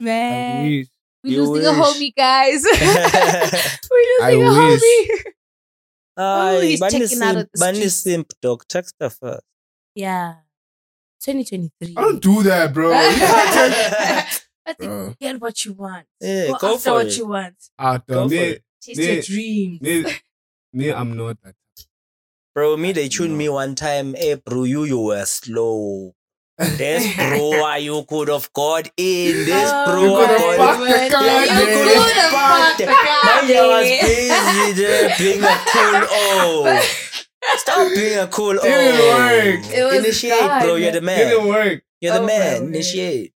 Man, wish. we You losing a homie, guys. we I losing a wish. homie. Ay, he's bani checking out simp- at the bani streets. simp dog. Text her first. Yeah. 2023. I don't do that, bro. I think Bro. get what you want. Yeah, Go, go after for what it. you want. Out Go for me, it. Chase Yeah. your dreams. me, me, I'm not that. Bro, me they tuned me one time. Hey, bro, you you were slow. This bro, you could have got in. This Oh, bro, You could have I fucked the got- car, You could have fucked the car. Mind you, I was yeah. busy there being a cool oh. Stop being a cool oh. didn't work. It was Initiate, bro. You're the Didn't work. You're the Oh, man. my Initiate.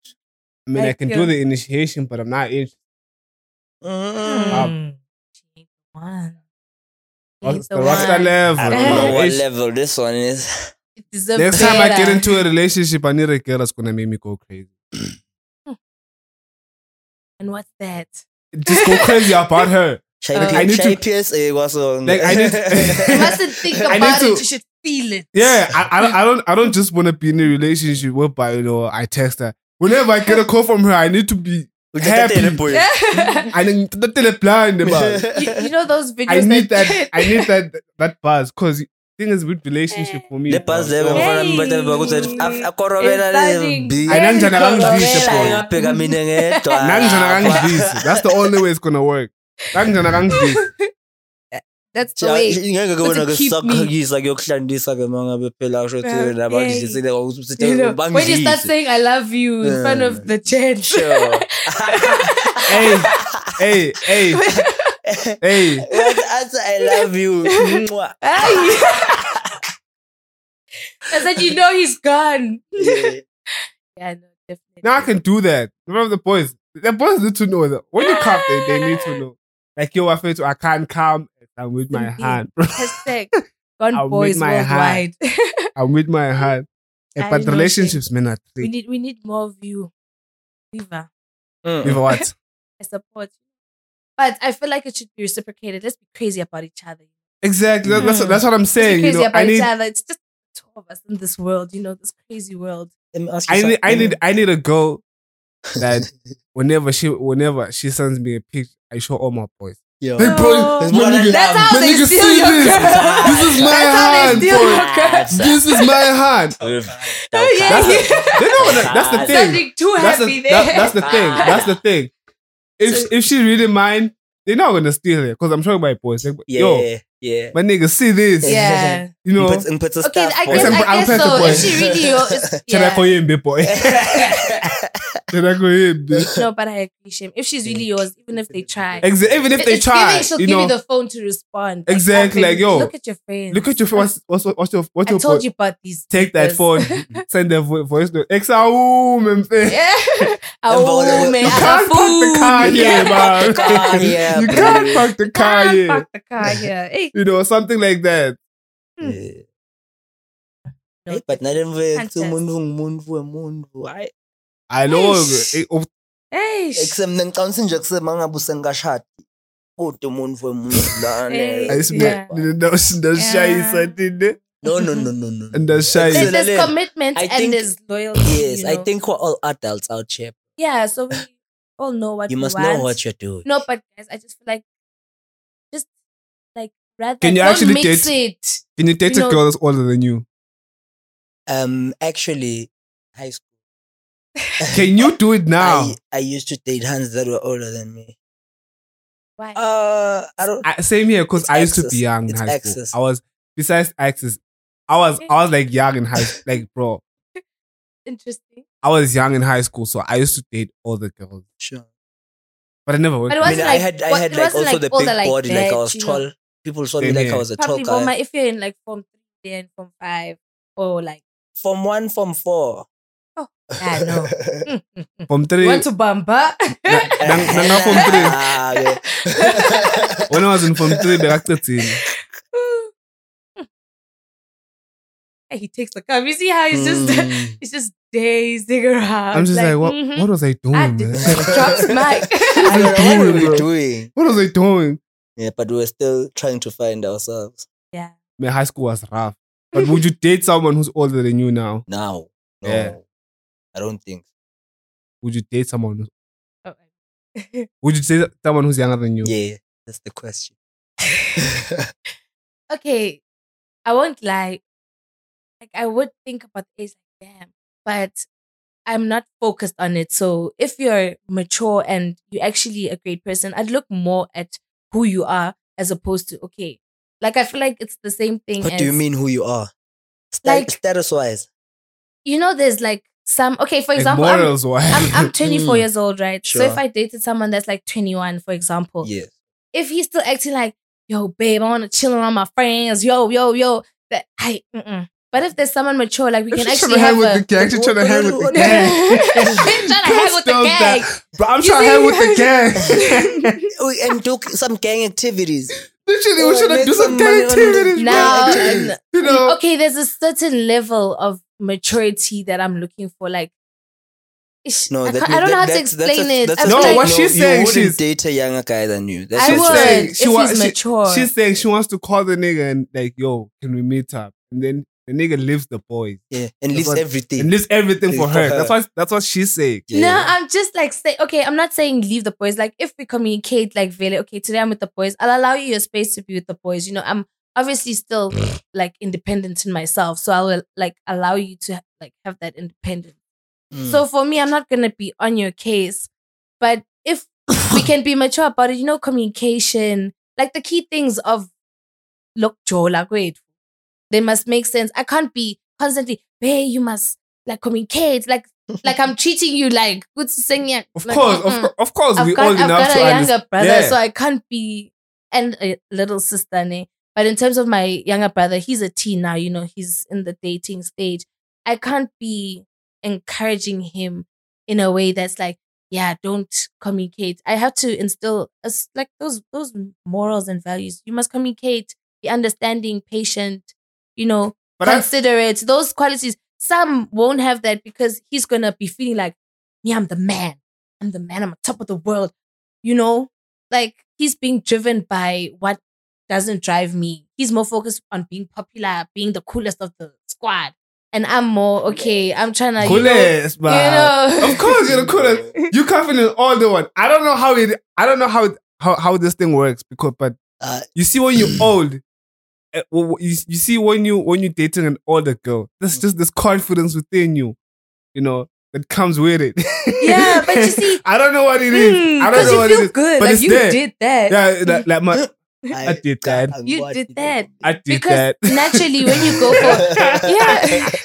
I mean, I Like, can do the initiation, but I'm not interested. Mm. Mm. She the one. What's the, what's the one. level? I don't know what level this one is. It deserves Next time I get into a relationship, I need a girl that's gonna make me go crazy. And what's that? Just go crazy about her. Shy, Uh, I need to- PSA was on. Like, I need- You mustn't think I need about to- it. You should feel it. Yeah, I, I, don't- I don't I don't just want to be in a relationship whereby you know I text her. Whenever I get a call from her, I need to be happy. I need to tell her blind about. you, you know those videos I need that, that. I need that that buzz because thing is with relationship for me. Le bus bro. level So, ngifana mbethe bakuthi Hey. akorobela It's le stunning. B. Ayinanjani akangizwisi, Hey. boy. ngabheka mina ngedwa. Nanginjani akangizwisi. That's the only way it's gonna work. Nanginjani akangizwisi. That's the way. ngeke kubona to ke keep me- sakuhakisa kuyokuhlandisa ke mangabe phela kusho Uh, ukuthi nabangidlisile You when you start saying "I love you" in front of the church, sure Hey, hey, hey, hey. What answer I love you Mwah. I said, "You know he's gone." Yeah. Yeah, no, definitely. Now I can do that. Remember the boys. The boys need to know that when you come, they, they need to know. Like yo, I feel to, I can't come. I'm with my Indeed. hand, bro. Hashtag gone I'll boys meet my worldwide. I'm with my hand. I but relationships, men are we need we need more of you, Viva. Mm. With what? I support you, but I feel like it should be reciprocated. Let's be crazy about each other. Exactly. That- That's Mm. that's what I'm Let's be saying. You crazy know, about I each other. It's just two of us in this world. You know, this crazy world. Let me ask you I need, I need, I need a girl that whenever she, whenever she sends me a picture, I show all my boys. Yo. Hey, bro, No. my That's nigga, That's how my they nigga steal see your this. girl. This is my That's hand, steal boy. This is my hand. Oh, yeah. That's the, they know that, that's the thing. Too That's happy the, there. that, that's the thing. That's the thing. If So- if she really mine, they're not gonna steal it because I'm talking about boys. Like, Yeah, Yo, yeah. my nigga, see this. yeah. You know, Put- and put the Okay, stuff I on. guess, I'm- I I'm guess so. boy. If she really, is- should I call yeah. you a boy? Should I call you a bitch? No, but I appreciate him. If she's really yours, even if they try, Exa- even if they try, giving, she'll you give know, you the phone to respond. Like, Exactly, okay, like, yo, look at your friends. look at your friends. what's what's what's your what's I your told po- you about these. take that phone, send the vo- voice note. Exa woman, man. Yeah. Oh You I can't have park the food. car here, man. the car here, you can't park the car Can't here. park the car here. Hey, You know, something like that. Yeah. Hey, but nalemve Contest. umuntu ngumuntu wemuntu hayi I know. Eish. eh, hey, ekusem ngicabanga nje kusema ngabe usengashadi kodwa umuntu wemuntu Hey. lana ayisime- Yeah. tine. no no no no no Ndashayisa. there's, Excellent. there's commitment I and think- there's loyalty. yes you i think we're all adults out here yeah. So we all know what you we must want. know what you're doing No, but guys, I just feel like rather Can you don't actually mix date- it. Can you date You a know- girl that's older than you? um actually high school Can you do it now? I, I used to date hands that were older than me Why? uh i don't I, same here because It's I used to be young in It's high school. I was besides access. I was I was like young in high like bro. Interesting. I was young in high school, so I used to date older girls, sure but I never worked. But it i wasn't mean i had i what- had like also like the big like body like i was tall. know. Tall people saw me Same like here. i was a tall Probably guy Boma, if you're in like form three and form five or like from one from four yeah, no. Mm, mm, mm. From three, want to bamba? nang- nanga from three. Ah, okay. when I was in form three, back thirteen. Hey, he takes the cup. You see how he's just Mm. he's just dazing around. I'm just like, what? mhm. What was I doing, I man? drops mic. I don't know, what doing, were we doing? what was I doing? Yeah, but we were still trying to find ourselves yeah. My high school was rough. But would you date someone who's older than you now? now. No, Yeah. I don't think. Would you date someone? Who's, oh, Would you say someone who's younger than you? Yeah, that's the question. okay, I won't lie. Like I would think about the age like damn, but I'm not focused on it. So if you're mature and you're actually a great person, I'd look more at who you are as opposed to okay. Like I feel like it's the same thing. What as, do you mean who you are? Like- status wise. You know, there's like some okay. For Like example, I'm, wise. I'm I'm 24 Mm. years old, right? Sure. So if I dated someone that's like 21, for example, Yeah. if he's still acting like, yo, babe, I want to chill around my friends, yo, yo, yo, that I, mm-mm. But if there's someone mature, like we can She's actually trying to hang have with a. the gang. She's trying to hang with the gang. Trying to hang with the gang. But I'm trying to hang with the see? gang. Oh, and do some gang activities. Literally, Oh, we're trying to do some some gang activities. Now, and- You know, okay, there's a certain level of maturity that I'm looking for. Like, No, I, that, I don't know how to that's- that's explain a- it. that's I a feel No, like what she's you saying, wouldn't she's- date a younger guy than you. That's I would. like- saying if she wa- he's she- mature. she's saying she wants to call the nigga and like, yo, can we meet up? And then the nigga leaves the boys yeah, and That's leaves what- everything. and leaves everything for For her. her. That's what that's what she's saying. Yeah. No, I'm just like say okay. I'm not saying leave the boys. Like if we communicate, like really, okay, today I'm with the boys. I'll allow you your space to be with the boys. You know, I'm obviously still like independent in myself, so I will like allow you to like have that independence. Mm. So for me, I'm not gonna be on your case, but if we can be mature about it, you know, communication, like the key things of look, Joe, like wait, they must make sense. I can't be constantly, hey, you must like communicate, like like I'm treating you like good singing. Of like, course, of, mm-mm. cour- of course, I've we got, old I've enough got to a younger understand. brother, Yeah. so I can't be and a little sister, ne? But in terms of my younger brother, he's a teen now. You know, he's in the dating stage. I can't be encouraging him in a way that's like, yeah, don't communicate. I have to instill us like those those morals and values. You must communicate, be understanding, patient. You know, But I, considerate. Those qualities. Some won't have that because he's gonna be feeling like, yeah, I'm the man. I'm the man. I'm on top of the world. You know, like he's being driven by what doesn't drive me. He's more focused on being popular, being the coolest of the squad. And I'm more okay. I'm trying to you know, coolest, you know. Of course, you're the coolest. You come in an older one. I don't know how it. I don't know how how, how this thing works because, but Uh, you see when you're old, w- w- you, you see when you when you're dating an older girl, there's just this confidence within you, you know, that comes with it. Yeah, but you see- I don't know what it is. Mm, I don't know you what feel it is. good. but like it's you there. did that. Yeah, like, like my, I did that. I'm You did that. I did Because that. naturally when you go for yeah.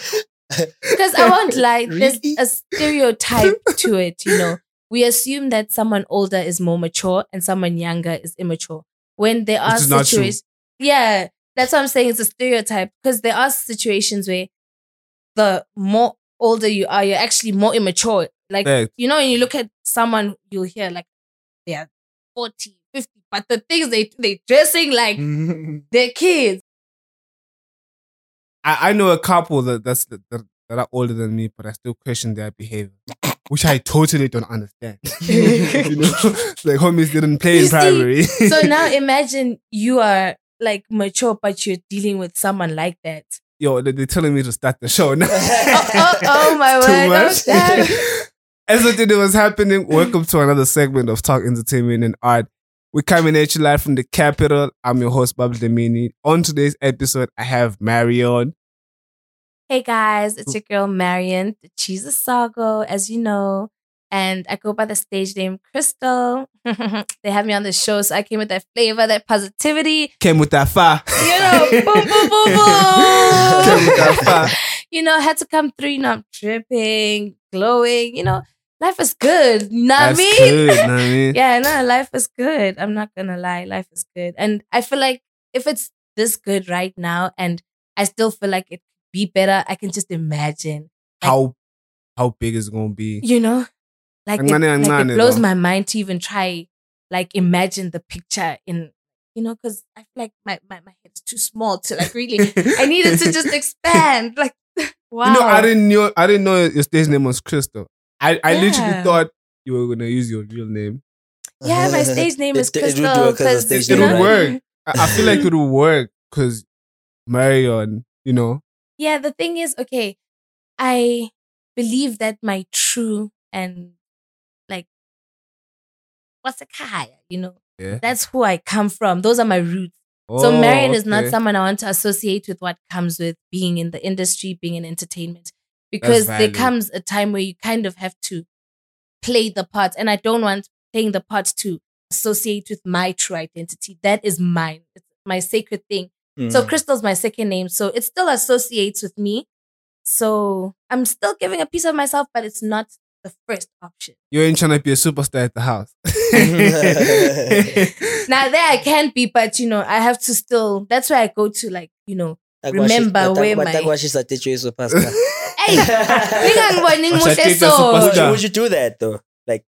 Because I won't lie, there's a stereotype to it, you know. We assume that someone older is more mature and someone younger is immature. When there are Which is situations, yeah, that's what I'm saying. It's a stereotype because there are situations where the more older you are, you're actually more immature. Like, you know, when you look at someone, you'll hear like they're 40, 50, but the things they they dressing like they're kids. I, I know a couple that that's that, that are older than me, but I still question their behavior, which I totally don't understand. you know, like homies didn't play You in see, primary. So now imagine you are like mature, but you're dealing with someone like that. yo, they- they're telling me to start the show now. Oh, oh, oh, my It's word. Too much. As I did, it was happening. Welcome to another segment of Talk Entertainment and Art. We're coming at you live from the capital. I'm your host, Babu Demini. On today's episode, I have Marion. Hey guys, it's your girl Marion, De Jesus Sargo, as you know. And I go by the stage name Crystal. they have me on the show, so I came with that flavor, that positivity. Came with that fire. You know, boom, boom, boom, boom. Came with that fire. you know, had to come through. You know, I'm dripping, glowing. You know, life is good. You know what I That's mean? good. know what yeah, no, life is good. I'm not gonna lie, life is good. And I feel like if it's this good right now and I still feel like it could be better, I can just imagine. How how big is it gonna be? You know? Like, it, Angane, like it blows though. my mind to even try like imagine the picture in you know, because I feel like my, my, my head's too small to like really I needed to just expand. Like wow. You know, I didn't know I didn't know your stage name was Crystal. I, I literally thought you were gonna use your real name. Yeah, my stage name is It- it would Crystal. work as a 'cause, stage you name, know- right? work. I, I feel like it would work because Marion, you know. Yeah, the thing is, okay, I believe that my true and You know, Yeah. that's who I come from. Those are my roots. so Oh, Marion is not someone I want to associate with what comes with being in the industry, being in entertainment, because there comes a time where you kind of have to play the part, and I don't want playing the part to associate with my true identity. That is mine. It's my sacred thing. So Mm. Crystal's my second name, so it still associates with me. So I'm still giving a piece of myself, but it's not the first option. You ain't trying to be a superstar at the house. Now there I can be, but you know, I have to still. That's where I go to, like you know, Takwashi- remember batak- where my- batakwashi satecho is superstar. hey, ngingangiboni Washa muhle teta so. would, you, would you do that though? Like,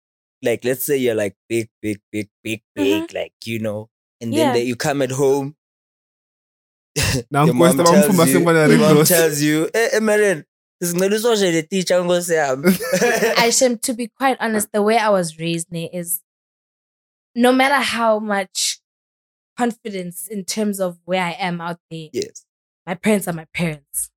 like let's say you're like big, big, big, big, big, like you know, and then Mm-hmm. Yeah. they, you come at home. Now your I'm mom tells I'm from you, my your mom close. tells you, eh, eh, Marion, this teacher ngosi yami." I should, to be quite honest, the way I was raised ne, is no matter how much confidence in terms of where I am out there, yes. my parents are my parents.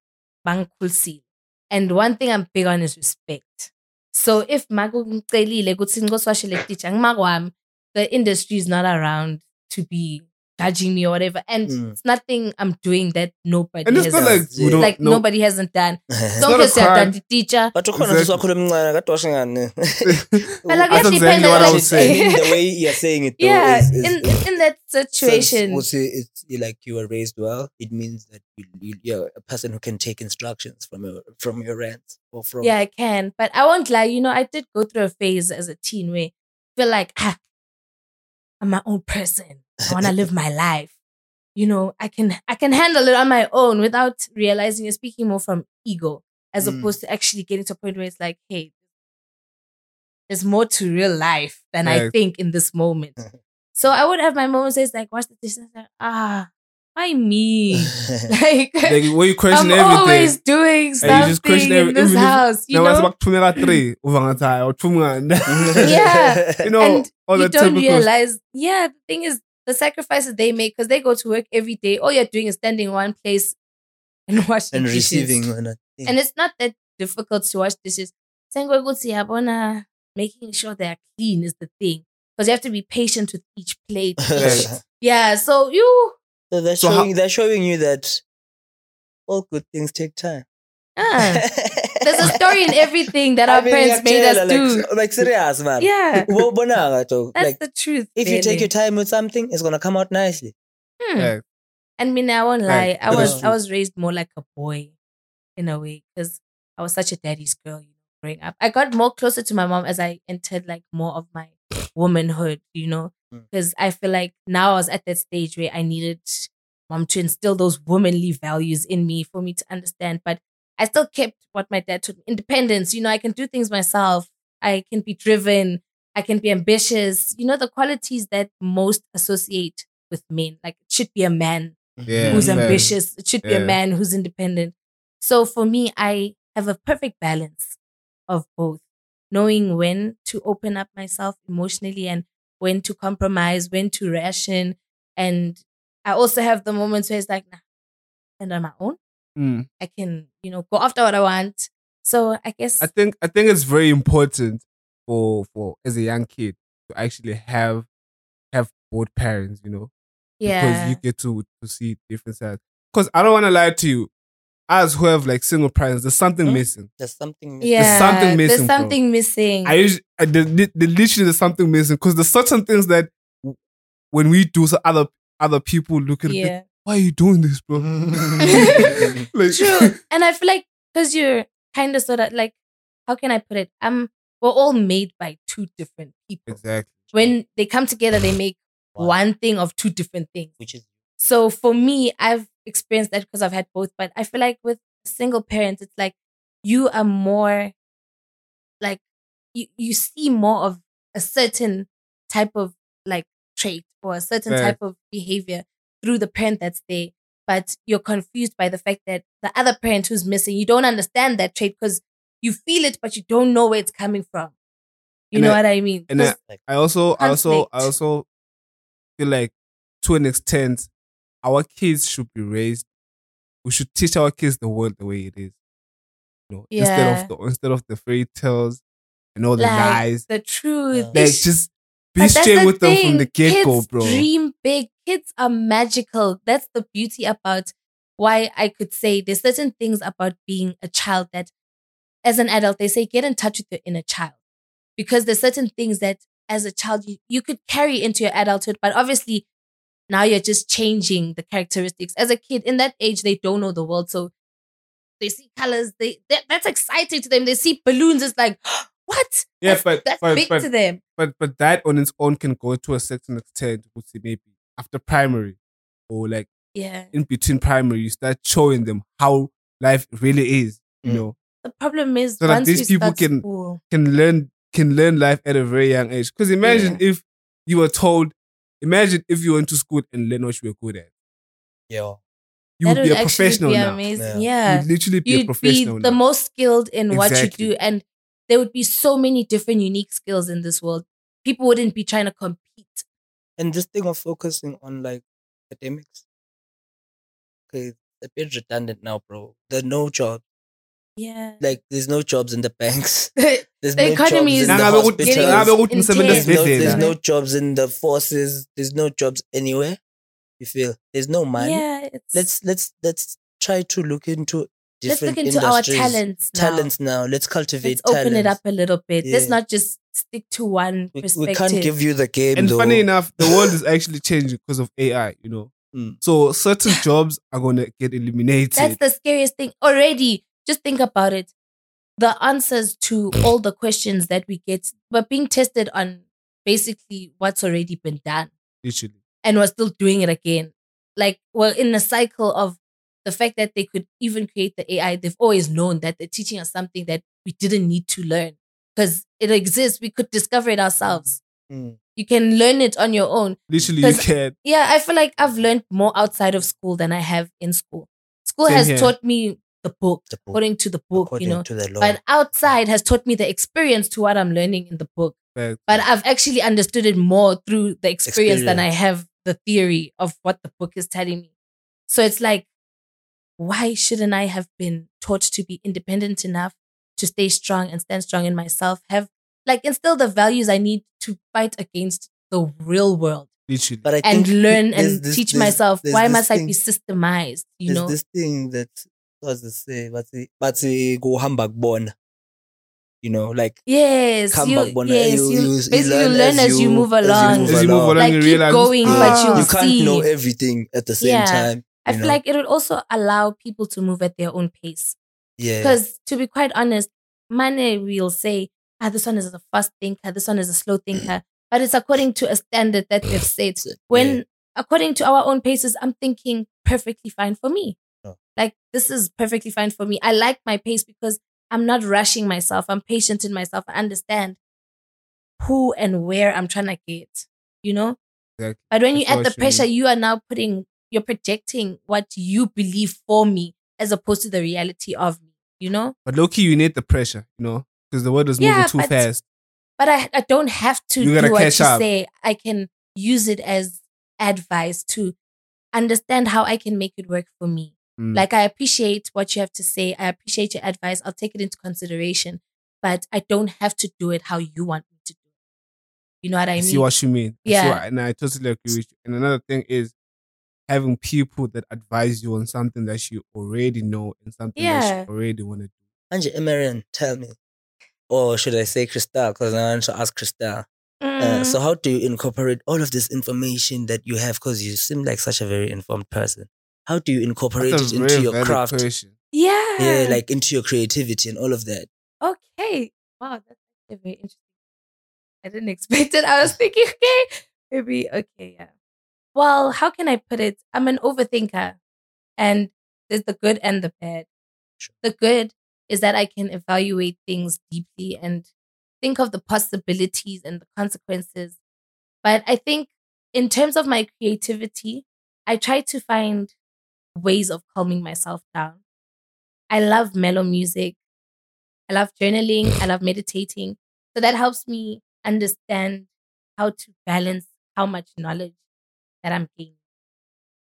Bangikhulisi. And one thing I'm big on is respect. So if makungicelile ukuthi ngoswashele teacher ngimakwami, the industry is not around to be judging me or whatever. And Mm. it's nothing I'm doing that nobody And it's has not like we don't like know. nobody hasn't done. not Don't a just say crime. that teacher. But ukhona Exactly. sisi wakho lomncane kade washo ngani? But like, That's it exactly depends what on I was saying. the way you're saying it though yeah, is, is, in is- in that situation. Since also it's like you were raised well, it means that you, you, you're a person who can take instructions from your from your rants or from Yeah, I can. But I won't lie, you know, I did go through a phase as a teen where I feel like ah, I'm my own person. I wanna live my life. You know, I can I can handle it on my own without realizing you're speaking more from ego as Mm. opposed to actually getting to a point where it's like, hey, there's more to real life than I think in this moment. so I would have my moments it's like, watch the distance, like, ah, why me? like, Like, where you I'm question everything. always doing And something you just question in this house. You know, it's about 23 over or Yeah. You know, and you the don't realize. Yeah, the thing is, the sacrifices they make because they go to work every day. All you're doing is standing in one place and washing and dishes. receiving when I think. And it's not that difficult to wash dishes. Sengwe ukuthi yabona, Making sure they're clean is the thing because you have to be patient with each plate. Yeah, so you. so they're So how- they're showing you that all good things take time. There's a story in everything that I our mean, parents made us ngiyakutshela, do. Like, like serious man. Yeah, that's Like the truth. if you take your time with something, it's gonna come out nicely. Hmm. Yeah. And me, I won't lie. Right. I was I was raised more like a boy, in a way, because I was such a daddy's girl. You know, growing up, I got more closer to my mom as I entered like more of my womanhood. You know, Mm. because I feel like now I was at that stage where I needed mom to instill those womanly values in me for me to understand. But I still kept what my dad taught me: independence. You know, I can do things myself. I can be driven. I can be ambitious. You know, the qualities that most associate with men. Like it should be a man Yeah, mm-hmm. who's fair. ambitious. It should be a man who's independent. So for me, I have a perfect balance of both, knowing when to open up myself emotionally and when to compromise, when to ration. And I also have the moments where it's like, nah, and on my own, Mm. I can, you know, go after what I want. So I guess I think I think it's very important for for as a young kid to actually have have both parents, you know, yeah. because you get to to see different sides. Because I don't want to lie to you, as who have like single parents, there's something Hmm? missing. There's something yeah, there's something There's missing, bro. something missing. I usually, I, the, the, the- literally there's something missing because there's certain things that w- when we do, so other other people look at it. Yeah. Why are you doing this, bro? like, True. and I feel like because you're kind of sort of like, how can I put it? Um, we're all made by two different people. exactly. When they come together, they make Wow. one thing of two different things. which is So for me, I've experienced that because I've had both. But I feel like with single parents, it's like you are more like you you see more of a certain type of like trait or a certain Right. type of behavior through the parent that's there. But you're confused by the fact that the other parent who's missing, you don't understand that trait because you feel it, but you don't know where it's coming from. You And know I- what I mean? And I also, I also, I also feel like to an extent, our kids should be raised. We should teach our kids the world the way it is. You know, instead of the instead of the fairy tales and all the like lies. the truth. Yeah. Like just be straight with them from the get go, bro. Dream big. Kids are magical. That's the beauty about why I could say there's certain things about being a child that, as an adult, they say get in touch with your inner child, because there's certain things that as a child you, you could carry into your adulthood, but obviously now you're just changing the characteristics. As a kid in that age, they don't know the world, so they see colors. They, they that's exciting to them. They see balloons. It's like what? Yeah, that's, but that's but, big but, to them. But but that on its own can go to a certain extent. We'll see maybe after primary or like Yeah. in between primary, you start showing them how life really is. You Mm. know, The problem is So that these we people start can- school, can learn can learn life at a very young age. Because imagine if you were told, imagine if you went to school and learned what you were good at. Yeah. You that would be a professional be now. amazing. Yeah. Yeah. You'd literally be You'd a professional be the now. most skilled in what you do. And there would be so many different unique skills in this world. People wouldn't be trying to compete. And this thing of focusing on like academics, okay, it's a bit redundant now, bro. There are no jobs. Yeah. Like, there's no jobs in the banks. the There's The no economy jobs is in the Nah, ngabe ukuthi- getting hospitals. ngabe ukuthi nisebenza intense. There's no, there's no jobs in the forces. There's no jobs anywhere. You feel there's no money. Yeah. It's, Let's let's let's try to look into let's look into our talents. Now. Talents now. Let's cultivate Let's open it up a little bit. Let's not just stick to one We, perspective. we can't give you the game And though. funny enough, the world is actually changing because of AI, you know. Mm. So certain jobs are gonna get eliminated. That's the scariest thing already. Just think about it. The answers to all the questions that we get were being tested on basically what's already been done. literally. and we're still doing it again. Like we're in a cycle of the fact that they could even create the AI. They've always known that they're teaching us something that we didn't need to learn because it exists. We could discover it ourselves. Mm. You can learn it on your own. Literally you can. Yeah, I feel like I've learned more outside of school than I have in school. School Same has here. taught me the book, The book, according to the book, according you know. to the law. But outside has taught me the experience to what I'm learning in the book. Facts. But I've actually understood it more through the experience, than I have the theory of what the book is telling me. So it's like, why shouldn't I have been taught to be independent enough to stay strong and stand strong in myself? Have like instill the values I need to fight against the real world. Literally. but I and think learn and this- teach there's- myself. there's Why this must I be systemized? You There's know? this thing that was it say? What's it? What's it? Go hambag born. You know, like yes, come you, back, Bona. yes, You- you, you- you basically you learn learn, as as you you- move as you along. As you move along. along, Like you keep realize going, Yeah. but you'll you can't see. know everything at the same Yeah. time. I feel know? like it would also allow people to move at their own pace. yeah, Because to be quite honest, Mane will say, ah, this one is a fast thinker, this one is a slow thinker. But it's according to a standard that they've set. When Yeah. according to our own paces, I'm thinking perfectly fine for me. Oh. Like this is perfectly fine for me. I like my pace because I'm not rushing myself. I'm patient in myself. I understand who and where I'm trying to get, you know? Exactly. But when you add the pressure, you are now putting, you're projecting what you believe for me as opposed to the reality of me, you know? But low key, you need the pressure, you know, because the world is moving Yeah, too but- fast. But I, I don't have to You do what you up. say. I can use it as advice to understand how I can make it work for me. Mm. Like I appreciate what you have to say. I appreciate your advice. I'll take it into consideration. But I don't have to do it how you want me to do it. You know what I, I mean? see what you mean. I Yeah. what- and I totally agree with you. And another thing is having people that advise you on something that you already know and something that you already want to do. Anje Emerian, tell me, or should I say Crystal? Because I want to ask Crystal. Uh, Mm, so, how do you incorporate all of this information that you have? Because you seem like such a very informed person. How do you incorporate it into very your craft? question. yeah. Yeah, like into your creativity and all of that. okay. Wow, that's actually very interesting. I didn't expect it. I was thinking, okay, maybe, okay, yeah. Well, how can I put it? I'm an overthinker, and there's the good and the bad. Sure. The good is that I can evaluate things deeply and think of the possibilities and the consequences. But I think in terms of my creativity, I try to find ways of calming myself down. I love mellow music. I love journaling. I love meditating. So that helps me understand how to balance how much knowledge that I'm gaining.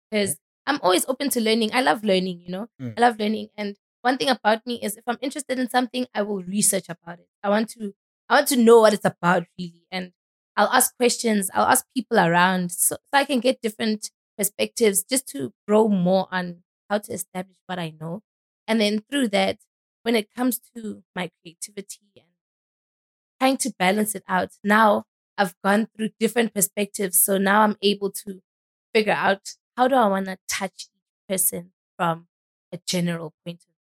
Because I'm always open to learning. I love learning, you know? Mm. I love learning. And one thing about me is if I'm interested in something, I will research about it. I want to I want to know what it's about really. And I'll ask questions. I'll ask people around so, so I can get different perspectives just to grow more on how to establish what I know. And then through that, when it comes to my creativity and trying to balance it out, now I've gone through different perspectives. So now I'm able to figure out how do I want to touch each person from a general point of view.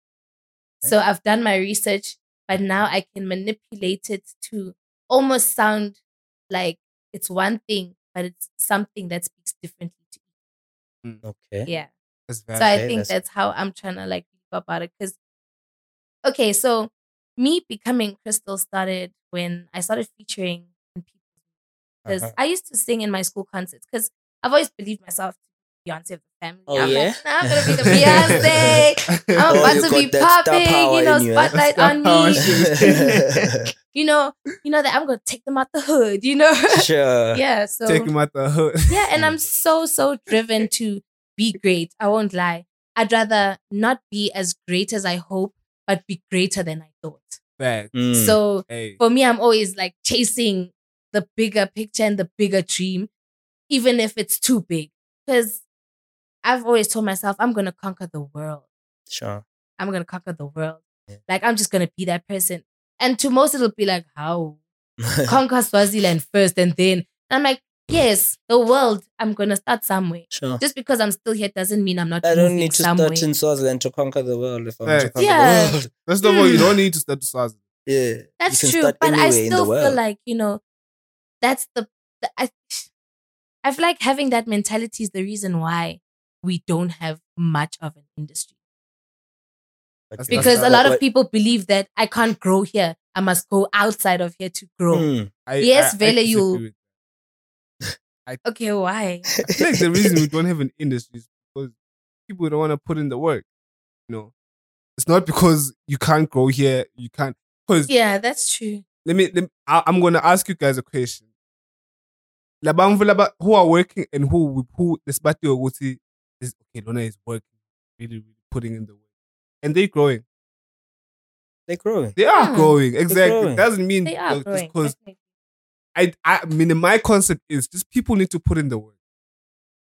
So I've done my research, but now I can manipulate it to almost sound like it's one thing, but it's something that speaks differently to you. Mm, okay. Yeah. So I think that's how I'm trying to like go about it. Cause okay, so me becoming Crystal started when I started featuring in people's because Uh-huh. I used to sing in my school concerts because I've always believed myself to be Beyonce of the family. Oh, I'm yeah? like, nah, I'm gonna be the Beyonce. I'm Oh, about to be popping, you know, in you, spotlight on me. you know, you know that I'm gonna take them out the hood, you know? sure. yeah, so Take him out the hood. yeah, and I'm so, so driven to be great. I won't lie. I'd rather not be as great as I hope, but be greater than I thought. Back. Mm. So Hey. for me, I'm always like chasing the bigger picture and the bigger dream, even if it's too big. Because I've always told myself, I'm going to conquer the world. sure. I'm going to conquer the world. Yeah. Like, I'm just going to be that person. And to most, it'll be like, how? Conquer Swaziland first and then. And I'm like, yes, the world, I'm going to start somewhere. sure. Just because I'm still here doesn't mean I'm not I don't need to somewhere. start in Swaziland to conquer the world if I'm to conquer Yeah. the world. First of all, you don't need to start to Swaziland. Yeah. That's true, but I anywhere in the still feel like you know, that's the, the I, I feel like having that mentality is the reason why we don't have much of an industry That's- you- because a what- lot of what- people believe that I can't grow here. I must go outside of here to grow. Mm. I, Yes, I, I Vele, you- with Okay, why? I feel like the reason we don't have an industry is because people don't want to put in the work. You know, it's not because you can't grow here. You can't. Because yeah, that's true. Let me. Let me I, I'm gonna ask you guys a question. Labantu laba who are working and who who despite your ukuthi is okay. Lona is working, really, really putting in the work, and they're growing. They're growing. They are Hmm. growing. Exactly. growing. Doesn't mean They are just growing. because definitely. I, I mean my concept is just people need to put in the work.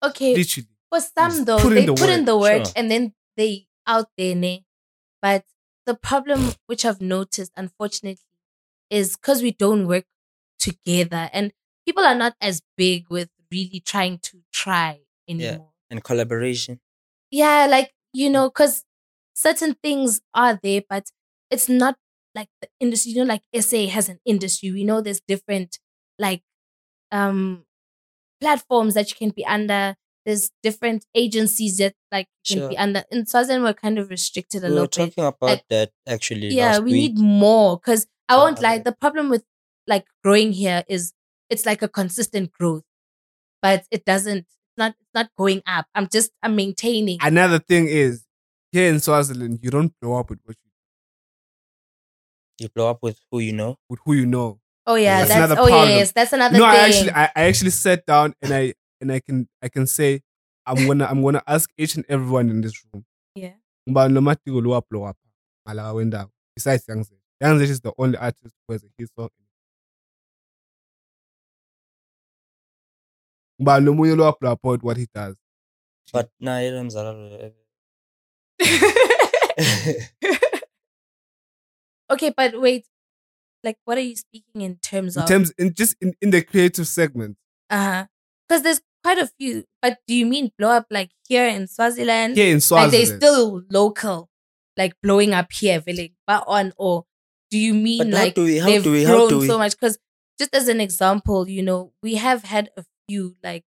Okay, Literally. For some Just though, put in they the put in the work sure. and then they out there, ne? But the problem which I've noticed, unfortunately, is because we don't work together and people are not as big with really trying to try anymore. And collaboration. Yeah, like, you know, because certain things are there, but it's not like the industry, you know, like SA has an industry. We know there's different like um platforms that you can be under. There's different agencies that like you can be under. In Swaziland, we're kind of restricted a We were little bit. talking about Like, that actually. Yeah, we week. need more because I won't lie. The problem with like growing here is it's like a consistent growth, but it doesn't. It's not. It's not going up. I'm just. I'm maintaining. Another thing is here in Swaziland, you don't blow up with what you You blow up with who you know. with who you know. oh yeah, That's that's. another Oh problem. yes, that's another no, thing. I actually I, I actually sat down and I and I can I can say I'm gonna I'm gonna ask each and everyone in this room. yeah. Ngubani lo matiko lo blow up ngala wendawo besides Young Zed. Young Zed is the only artist who has a hit song. Ngubani lo munye lo blow up with what he does. But nah, yena mzala. okay, but wait. Like, what are you speaking in terms In of? In terms in just in, in the creative segment. uh huh. because there's quite a few. But do you mean blow up like here in Swaziland? Here in Swaziland, like Swaziland. they still local, like blowing up here, Village, but on or do you mean But how like do we- how they've do we- how grown do we- so much? Because just as an example, you know, we have had a few like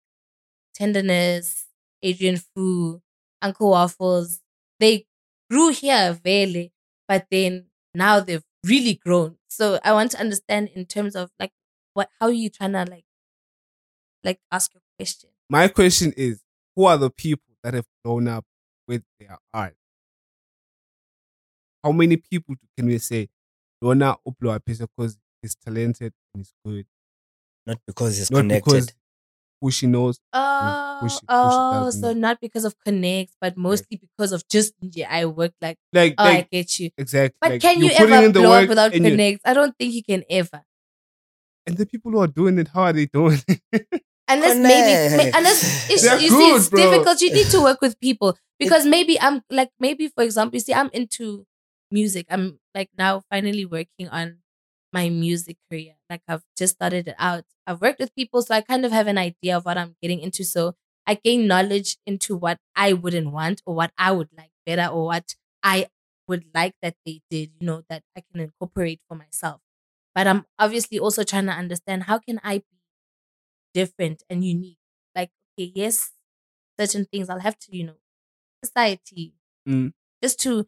tenderness, Adrian Fu, Uncle Waffles. They grew here, Vele, but then now they've really grown. So I want to understand in terms of like what how are you trying to like like ask your question. My question is, who are the people that have grown up with their art? How many people can we say Lona Uplo Apisa because he's talented and he's good? Not because it's Not connected. because who she knows. Oh, push it- push it oh, doesn't so know. not because of connects, but mostly because of just yeah, I work like Like, oh, like I get you. exactly. But like, can you ever in the blow up without connects? I don't think you can ever. And the people who are doing it, how are they doing it? unless maybe Connect. ma- unless it's, They're you see it's bro. difficult you need to work with people because maybe i'm like maybe for example you see i'm into music. I'm like now finally working on my music career. Like i've just started it out. I've worked with people so i kind of have an idea of what i'm getting into. So i gain knowledge into what i wouldn't want or what i would like better or what i would like that they did you know that i can incorporate for myself. But i'm obviously also trying to understand how can i be different and unique. Like, okay, yes, certain things I'll have to, you know, society Mm. just to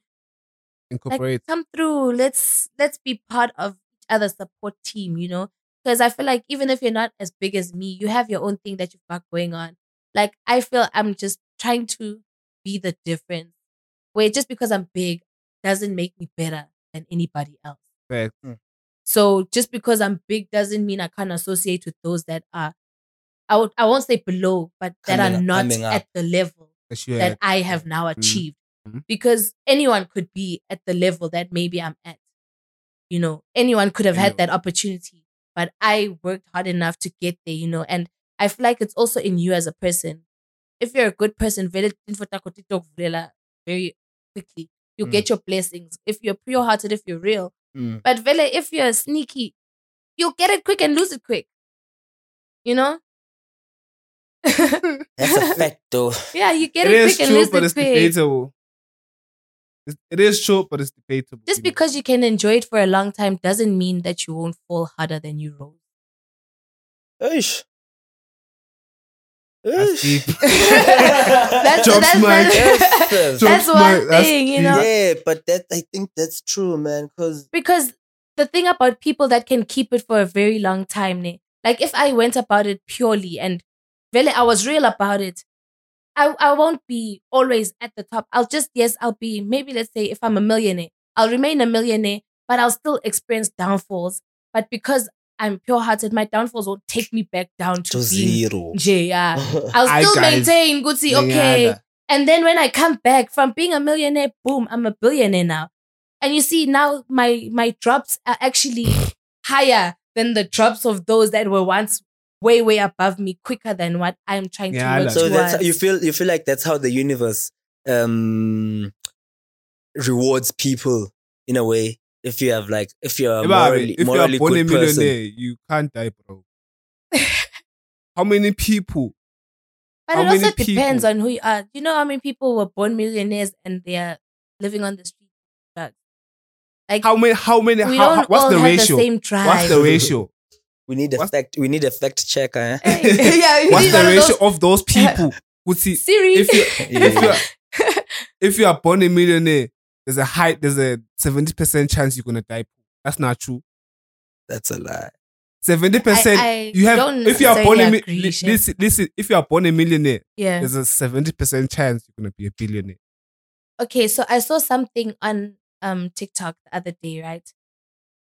like Incorporate. come through. Let's let's be part of each other's support team, you know. Because I feel like even if you're not as big as me, you have your own thing that you've got going on. Like I feel I'm just trying to be the difference. Where just because I'm big doesn't make me better than anybody else. Fact. Hmm. So just because I'm big doesn't mean I can't associate with those that are, I would, I won't say below, but that Coming are not up. at the level That that. I have mm. now achieved. Mhm. Because anyone could be at the level that maybe I'm at. You know, anyone could have had that opportunity, but I worked hard enough to get there, you know, and I feel like it's also in you as a person. If you're a good person, very very quickly, you Mm. get your blessings. If you're pure hearted, if you're real, Mm. but Vele, if you're sneaky, you'll get it quick and lose it quick. You know? That's a fact, though. yeah, you get It it, is quick and true, lose but it it's quick. debatable. It's, it is true, but it's debatable. Just you know. because you can enjoy it for a long time doesn't mean that you won't fall harder than you rose. Eish. That's Eish. deep. That's, Jobs that's, mic. that's, Yes. that's Jobs one mic, that's thing, you know? Yeah, but that I think that's true, man. Because Because the thing about people that can keep it for a very long time, ne, like if I went about it purely and really I was real about it, I, I won't be always at the top. I'll just, yes, I'll be, maybe let's say if I'm a millionaire, I'll remain a millionaire, but I'll still experience downfalls. But because I'm pure hearted, my downfalls won't take me back down to, to zero. J. Yeah. I'll still guys. maintain, Gucci, okay. Lenyada. And then when I come back from being a millionaire, boom, I'm a billionaire now. And you see now my my drops are actually higher than the drops of those that were once way way above me, quicker than what I'm trying Yeah, to work so towards. that's how you feel. You feel like that's how the universe um rewards people in a way. If you have like, if you're a Yeah, but I morally, if you're morally born a good person, millionaire, you can't die, bro. How many people? but how it also many depends people- on who you are. Do you know how many people were born millionaires and they are living on the street? Like How many? How many? we how, how- what's all the have ratio? the same drive. What's the ratio? We need a What's- fact. We need a fact checker. Eh? yeah, we What's need the one of ratio those- of those people? Would see Siri. if you if Yeah. you if you are born a millionaire, there's a high, there's a seventy percent chance you're gonna die. That's not true. That's a lie. Seventy percent. I You have don't if you are born a mi- necessarily li- agree, listen, listen. If you are born a millionaire, yeah. there's a seventy percent chance you're gonna be a billionaire. okay, so I saw something on um TikTok the other day, right?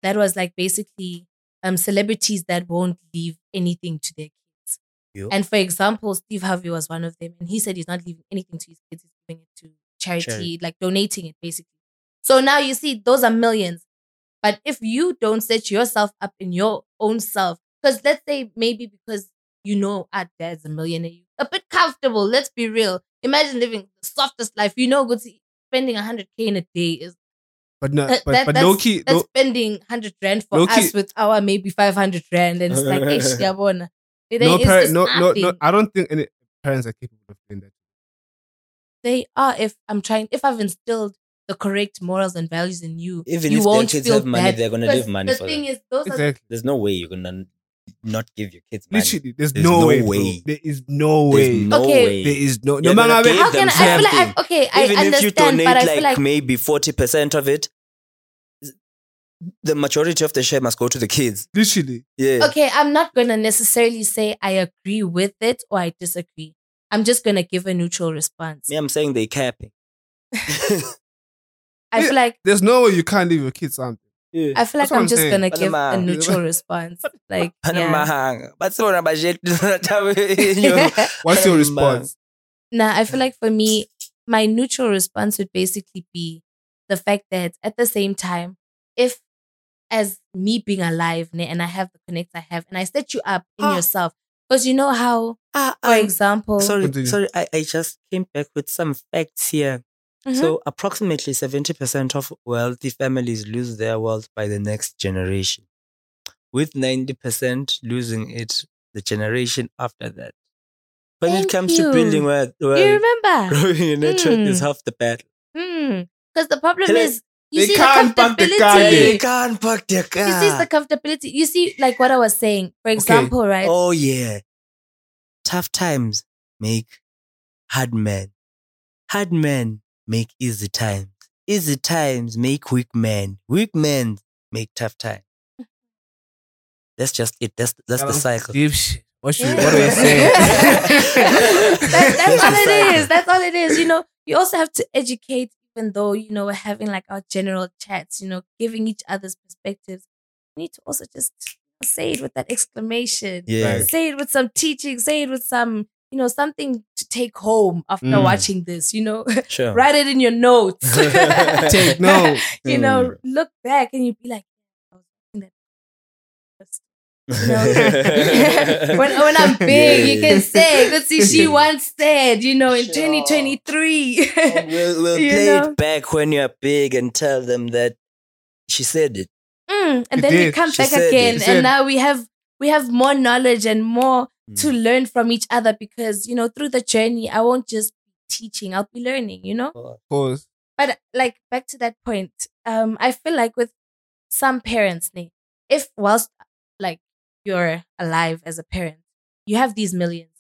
That was like basically um celebrities that won't leave anything to their kids. Yo. And for example, Steve Harvey was one of them, and he said he's not leaving anything to his kids; he's giving it to charity, Charity. like donating it basically. So now you see, those are millions. But if you don't set yourself up in your own self, because let's say maybe because you know our dad's a millionaire, you a bit comfortable. Let's be real. Imagine living the softest life. You know, good spending hundred k in a day is But no, that, but that- but that's, low key, that's low, spending hundred rand for low us key- with our maybe five hundred rand, and it's like, hey, siyabona. It no ain't- it's parent, just no, no, no. I don't think any parents are capable of doing that. They are if I'm trying if I've instilled the correct morals and values in you. Even you if their won't kids feel have money, bad. they're gonna Because leave money The for thing them. is, those are Exactly. There's no way you're gonna not give your kids money. Literally, there's, There's no, no way. way. There is no There's way. no Okay. way. There is no. No You're matter how can I, I feel like something. I, okay, I Even if you understand, donate but I like feel like maybe forty percent of it, the majority of the share must go to the kids. literally. Yeah. okay, I'm not gonna necessarily say I agree with it or I disagree. I'm just gonna give a neutral response. Me, I'm saying they capping. I feel like There's no way you can't leave your kids something. Yeah. I feel like I'm I'm just saying. gonna give a neutral response. Like yeah. Mahanga. But so na budget. What's your response? Nah, I feel like for me, my neutral response would basically be the fact that at the same time, if as me being alive ne, and I have the connect I have, and I set you up in Ah. yourself. Because you know how, Ah, for I- example, sorry, sorry. I, I just came back with some facts here. Mhm. So, approximately 70% of wealthy families lose their wealth by the next generation, with 90% losing it the generation after that. When Thank it comes you. to building wealth, you remember? growing a network is Mm. half the battle. Because the problem Hello. is, you They see can't the park the comfortability. car. They can't park their car. You see the comfortability. You see, like what I was saying, for example, right? Oh yeah. Tough times make hard men. Hard men make easy times. Easy times make weak men. Weak men make tough times. That's just it. That's that's the cycle. Deep shit. What should Yeah. what are you saying? That- that's all the it cycle. is. That's all it is. You know, you also have to educate, even though, you know, we're having like our general chats, you know, giving each other's perspectives. You need to also just say it with that exclamation. Yeah. Right. Say it with some teaching, say it with some, you know, something to take home after Mm. watching this, you know. Sure. Write it in your notes. Take note. you Mm. know, look back and you'd be like, I was watching that first know? when, when I'm big, you can say, let's see, she once said, you know, in Sure. 2023. we'll we'll You play know? it back when you're big and tell them that she said it. Mm, and You then we did. come She back again, and now we have we have more knowledge and more to Mm. learn from each other because you know through the journey, I won't just be teaching; I'll be learning. You know, Of course. but like back to that point, um, I feel like with some parents, if whilst like you're alive as a parent, you have these millions,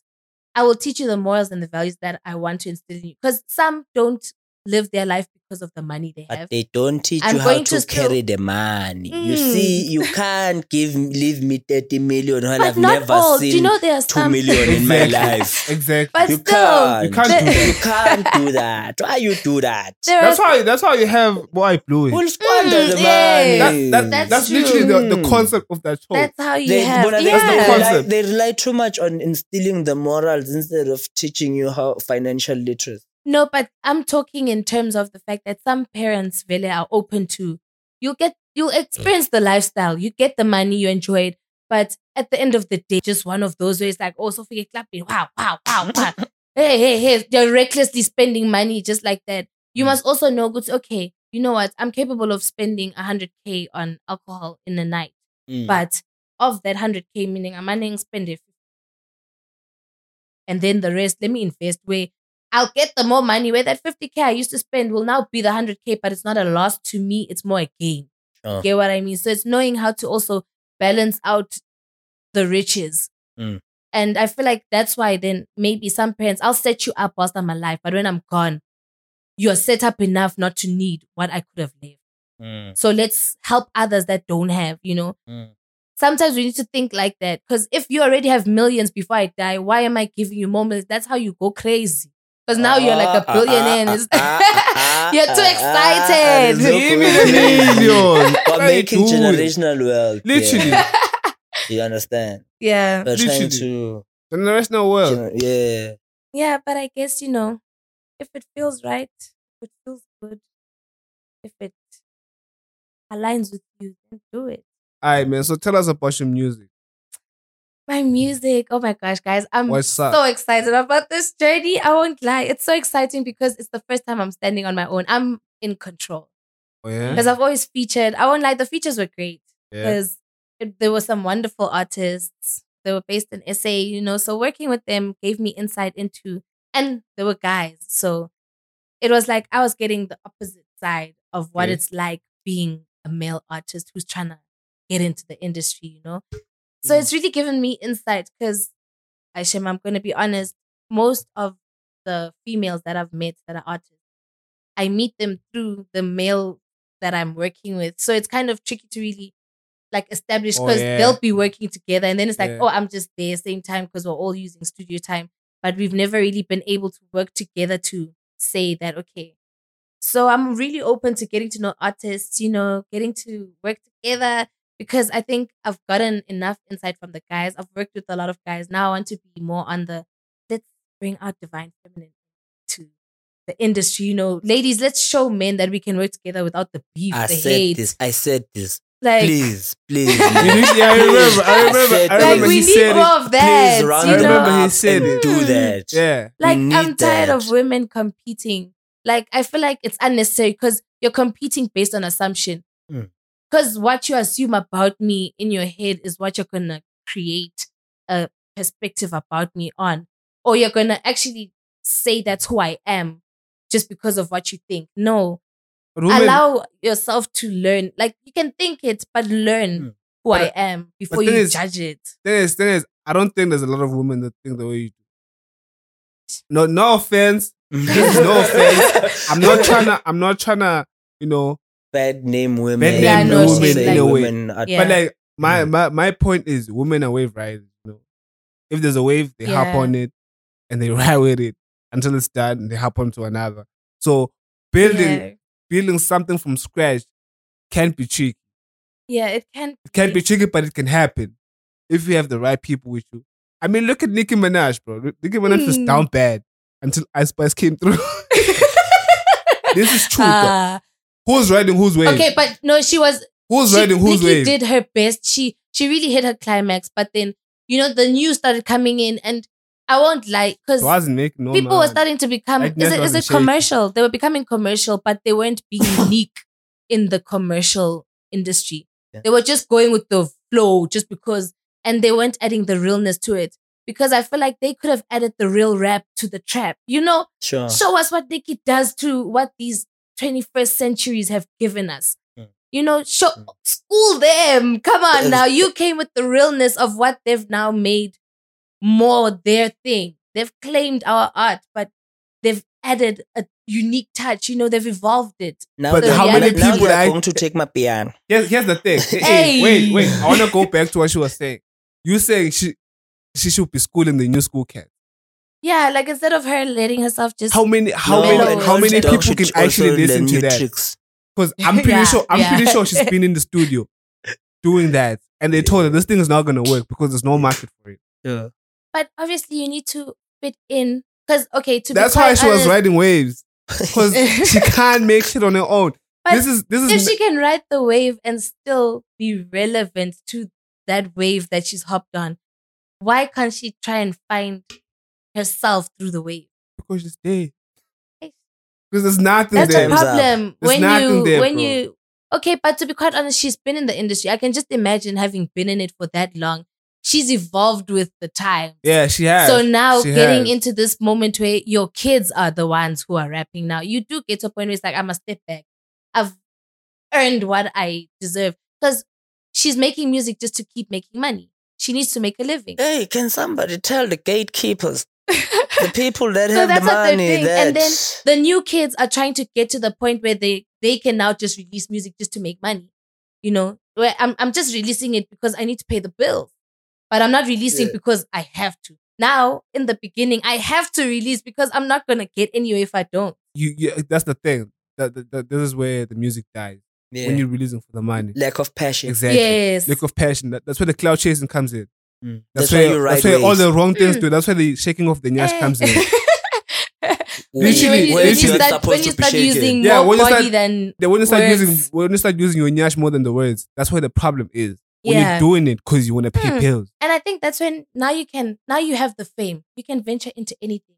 I will teach you the morals and the values that I want to instill in you. Because some don't live their life because of the money they But have. they don't teach I'm you how to, to still- carry the money. You Mm. see, you can't give leave me 30 million when but I've not never all. Do seen you know there are 2 some million in my life. Exactly. But You still, can't. You can't the- do that. You can't do that. Why you do that? there That's are how that's how you have boy blue. We'll squander Mm, the yeah. money. That, that, That's that's, literally the, the Mm. concept of that show. That's how you they, have. Bona, they, yeah. they, rely, concept. they rely too much on instilling the morals instead of teaching you how financial literacy. No, but I'm talking in terms of the fact that some parents really are open to you get you experience the lifestyle, you get the money, you enjoy it, but at the end of the day, just one of those where it's like, oh, Sophia clapping, wow, wow, wow, wow. hey, hey, hey, they're recklessly spending money just like that. You must also know, good, okay, you know what? I'm capable of spending 100k on alcohol in a night, Mm. but of that 100k, meaning I'm running spend it, and then the rest, let me invest where I'll get the more money. Where that 50k I used to spend will now be the 100k, but it's not a loss to me. It's more a gain. Get what I mean? So it's knowing how to also balance out the riches. Mm. And I feel like that's why then maybe some parents, I'll set you up whilst I'm alive, but when I'm gone, you're set up enough not to need what I could have left. Mm, So let's help others that don't have, you know? mm. Sometimes we need to think like that. Because if you already have millions before I die, why am I giving you more millions? That's how you go crazy. Because now you're like a Ah, billionaire. and ah, it's- ah, You're too excited. Give me the million. We're you making doing? generational wealth. Literally. Yeah. You understand? yeah. We're trying Literally. to. Generational wealth. gener- yeah. Yeah, but I guess, you know, if it feels right, if it feels good, if it aligns with you, then do it. Alright, man. So tell us about your music. My music, oh my gosh, guys, I'm so excited about this journey. I won't lie. It's so exciting because it's the first time I'm standing on my own. I'm in control. Oh yeah. Because I've always featured, I won't lie, the features were great. Yeah. because there were some wonderful artists. They were based in SA, you know. So working with them gave me insight into, and they were guys. So it was like I was getting the opposite side of what Yeah. it's like being a male artist who's trying to get into the industry, you know. So Mm. it's really given me insight because, Aishem, I'm going to be honest, most of the females that I've met that are artists, I meet them through the male that I'm working with. So it's kind of tricky to really like establish Oh, because yeah. they'll be working together and then it's like, Yeah. oh, I'm just there same time because we're all using studio time. But we've never really been able to work together to say that, okay. So I'm really open to getting to know artists, you know, getting to work together because I think I've gotten enough insight from the guys. I've worked with a lot of guys. Now I want to be more on the let's bring out divine feminine to the industry. You know, ladies, let's show men that we can work together without the beef, I the said hate. this. I said this. Like, please, please. You need- yeah, I remember. I remember. said I that. like remember we he need said more it. of that. Please round you I remember he said it. Do mm. that. Yeah. like I'm tired that. of women competing. Like I feel like it's unnecessary because you're competing based on assumption. Because what you assume about me in your head is what you're gonna create a perspective about me on, or you're gonna actually say that's who I am just because of what you think. No, women, allow yourself to learn. Like you can think it, but learn Hmm. who But, I am before you is- judge it. thing is, thing is, I don't think there's a lot of women that think the way you do. No, no offense. no offense. I'm not trying to. I'm not trying to. You know. Bad name women. Bad Yeah, name Don't women say in a way. women are- Yeah. But like my, Mm. my my point is, women are wave riders. You know, if there's a wave, they hop on it and they ride with it until it's done, and they hop onto another. So building Yeah. building something from scratch can be tricky. yeah, it can. It can be tricky, but it can happen if you have the right people with you. I mean, look at Nicki Minaj, bro. Nicki Minaj was Hmm. down bad until Ice Spice came through. this is true. bro. Who's riding whose wave? Okay, but no, she was. Who's she, riding whose Nicki wave? did her best. She she really hit her climax, but then you know the news started coming in, and I won't lie because wasn't making no people were starting to become. Like, is it is wasn't it shaking. commercial? They were becoming commercial, but they weren't being unique in the commercial industry. Yeah. They were just going with the flow, just because, and they weren't adding the realness to it. Because I feel like they could have added the real rap to the trap. You know, Sure. show us what Nicki does to what these 21st centuries have given us. Mm. You know, show Mm. school them. Come on now. You came with the realness of what they've now made more their thing. They've claimed our art, but they've added a unique touch. You know, they've evolved it. Now But how many people they are I- going to take my piano? Here's, here's the thing. Hey, Hey. wait, wait. I want to go back to what she was saying. You saying she she should be schooling the new school cat. Yeah, like instead of her letting herself just How many how No, many how many people should can actually listen to that? tricks. Because I'm pretty Yeah, sure I'm yeah. pretty sure she's been in the studio doing that, and they told her this thing is not gonna work because there's no market for it. Yeah. but obviously you need to fit in. Because okay, to That's be why quite she was riding waves because she can't make shit on her own. But this is this if is she can ride the wave and still be relevant to that wave that she's hopped on, why can't she try and find herself through the wave? because she's there. Hey. Because there's nothing That's there. the Time's up. problem. There's When nothing you there, when bro. you okay, but to be quite honest, she's been in the industry. I can just imagine having been in it for that long. She's evolved with the time. Yeah, she has. So now She getting has. into this moment where your kids are the ones who are rapping now, you do get to a point where it's like, I must step back. I've earned what I deserve. Because she's making music just to keep making money. She needs to make a living. Hey, can somebody tell the gatekeepers, the people that So have the that's what they're money, doing. that And then the new kids are trying to get to the point where they they can now just release music just to make money. You know, where I'm I'm just releasing it because I need to pay the bills, but I'm not releasing Yeah. because I have to. Now, in the beginning, I have to release because I'm not gonna get anywhere if I don't. you, you that's the thing. That, that, that this is where the music dies Yeah. when you're releasing for the money. lack of passion. Exactly. Yes. Lack of passion. That, that's where the cloud chasing comes in. Mm. That's, That's, why where, you ride that's where all the wrong things Mm. do. That's where the shaking of the nyash Eh. comes in. when you, when you, Literally, when you start, when you be start using Yeah, more when you body start- than Then when you start Words. using when you start using your nyash more than the words, that's where the problem is. When yeah. you're doing it because you want to pay Hmm. bills. And I think that's when now you can now you have the fame. You can venture into anything.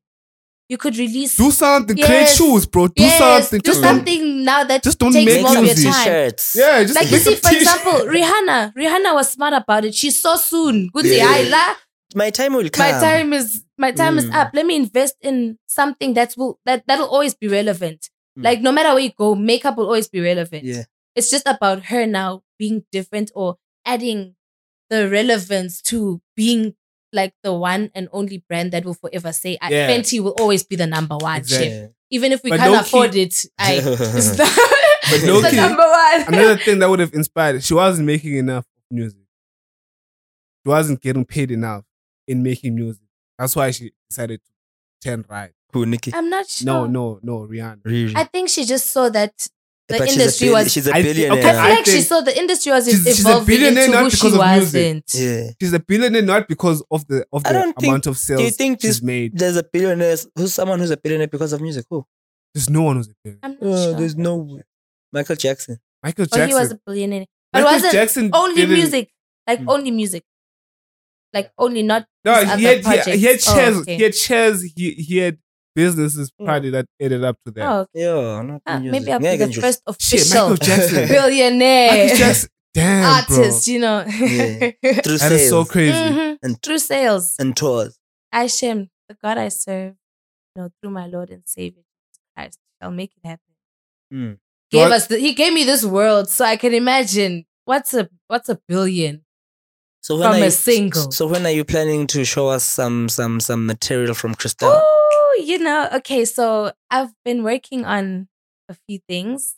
You could release Do something. Create shoes, bro. Do yes, something. do Just don't- something now that just don't takes make more of your music. time. T-shirts. Yeah, just Like you see, for t-shirt. example, Rihanna. Rihanna was smart about it. She saw soon. Good Yeah. I la- My time will come. My time is my time is Mm. up. Let me invest in something that will that that'll always be relevant. Mm. Like no matter where you go, makeup will always be relevant. Yeah. It's just about her now being different or adding the relevance to being like the one and only brand that will forever say I Yeah. Fenty will always be the number one Exactly. shit. Even if we But can't low-key- afford it, I it's the, But it's the number one. Another thing that would have inspired, she wasn't making enough music. She wasn't getting paid enough in making music. That's why she decided to turn right. Who, Nicki? I'm not sure. No, no, no, Rihanna. Really? I think she just saw that the But industry she's a, was- she's a billionaire. okay, I feel I like she saw the industry was she's- she's a evolving billionaire into not who she because of music. wasn't. yeah. She's a billionaire not because of the of the don't think- amount of sales Do you think she's this, made. there's a billionaire, who's someone who's a billionaire because of music? Who? There's no one who's a billionaire. I'm not Oh, sure. there's no Michael Jackson. Michael Oh, he was a billionaire. But Michael wasn't Jackson only didn't- music, like Mm. only music, like only not. No, he had, he, projects. he had Oh, okay. He had shares. He he had businesses probably that added up to that. Oh, okay. Yeah, not Ah, maybe I'll be Ngeke the nje- first Shit, official Michael Jackson. billionaire Michael Jackson. Damn, artist. You know, Yeah. through bro. That is so sales crazy. Mhm. and Through sales, and tours. I shame the God I serve, you know, through my Lord and Savior Jesus Christ, shall make it happen. Mm. Gave God- us the, he gave me this world, so I can imagine what's a what's a billion. So when From are a you, single. So when are you planning to show us some some some material from Crystal? Oh, you know, okay, so I've been working on a few things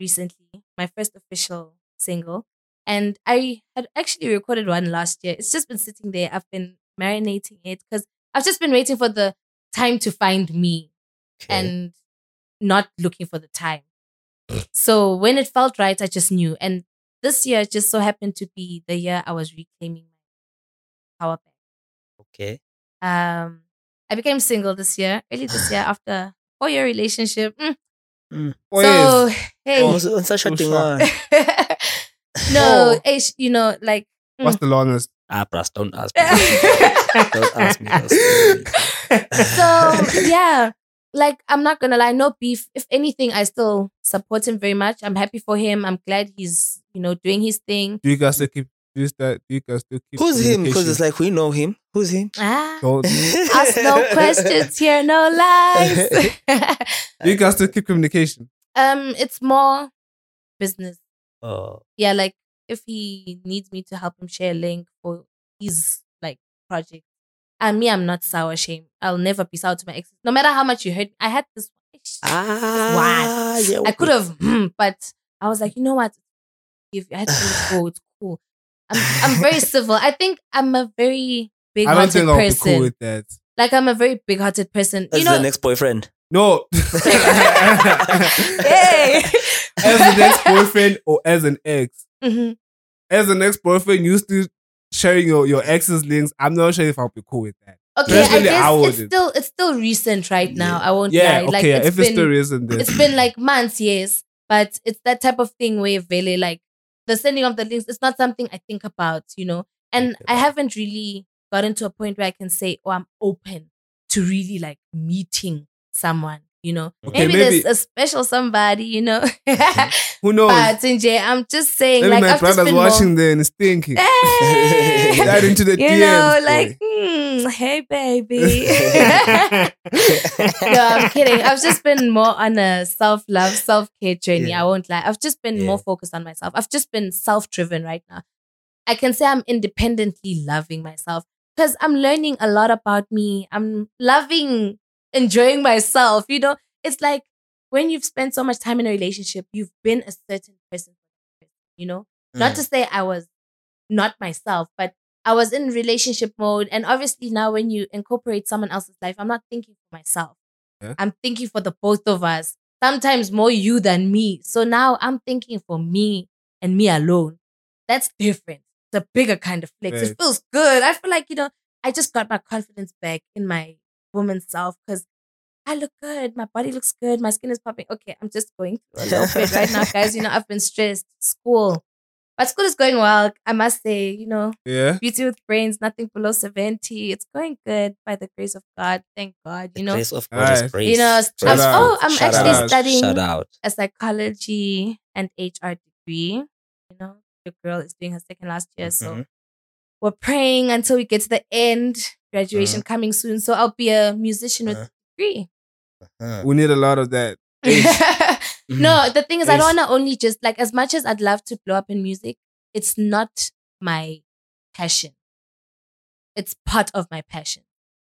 recently. My first official single. And I had actually recorded one last year. It's just been sitting there. I've been marinating it because I've just been waiting for the time to find me Okay. and not looking for the time. So when it felt right, I just knew. And this year just so happened to be the year I was reclaiming my power back. okay. Um, I became single this year, early this year after four year relationship. Mm. Boy, So hey, Oh, so, such a thing. shocked. ah. no, Oh. hey, you know, like what's the longest? Ah, Pras, don't ask me. don't ask me. so yeah, like I'm not gonna lie, no beef. If anything, I still support him very much. I'm happy for him. I'm glad he's you know doing his thing. Do you guys still keep? Do you, still, do you guys still keep? Who's him? Because it's like we know him. Who's him? Ah, Don't- ask no questions here, no lies. you guys still keep communication? um, it's more business. Oh, yeah, like if he needs me to help him share a link for his like project. And me, I'm not sour shame. I'll never be sour to my ex. No matter how much you hurt me. I had this ah, yeah. I could have, but I was like, you know what? If I had to let go, it's cool. I'm I'm very civil. I think I'm a very big I don't hearted think I'll be person. cool with that. like I'm a very big hearted person. As you know, the next boyfriend. No. hey. as an ex-boyfriend or as an ex. Mhm. As an ex-boyfriend, you still sharing your, your ex's links. I'm not sure if I'll be cool with that. Okay, I Personally, guess I it's wouldn't. still it's still recent right now. I won't Yeah, lie. okay. Like yeah, it's if been, it's still isn't there. it's been like months, yes, but it's that type of thing where really like the sending of the links. It's not something I think about, you know. And. I haven't really gotten to a point where I can say, "Oh, I'm open to really like meeting someone." You know, Okay, maybe, maybe- there's a special somebody, you know. Who knows? but Nje, I'm just saying, Maybe like my I've just watching more, and thinking. Hey! Slide into the you DMs. know, like, hmm, hey, baby. no, I'm kidding. I've just been more on a self love, self care journey. Yeah. I won't lie. I've just been Yeah. more focused on myself. I've just been self driven right now. I can say I'm independently loving myself because I'm learning a lot about me. I'm loving, enjoying myself. You know, it's like when you've spent so much time in a relationship, you've been a certain person. You know, not Mm. to say I was not myself, but I was in relationship mode. And obviously now when you incorporate someone else's life, I'm not thinking for myself. Yeah. I'm thinking for the both of us. Sometimes more you than me. So now I'm thinking for me and me alone. That's different. It's a bigger kind of flex. Right. It feels good. I feel like, you know, I just got my confidence back in my woman self because I look good. My body looks good. My skin is popping. Okay, I'm just going through a little bit right now, guys. You know, I've been stressed. School. But school is going well. I must say, you know, yeah. beauty with brains, nothing below 70. It's going good by the grace of God. Thank God. You know, grace of God is grace. you know, Shout I'm- out. oh, I'm Shout actually out. studying Shout out. a psychology and HR degree. You know, the girl is doing her second last year. So Mhm. we're praying until we get to the end. Mm-hmm. Graduation coming soon. So I'll be a musician with Uh-huh. a degree. Uh, We need a lot of that. no, the thing is, I don't want to only just like as much as I'd love to blow up in music, it's not my passion. It's part of my passion.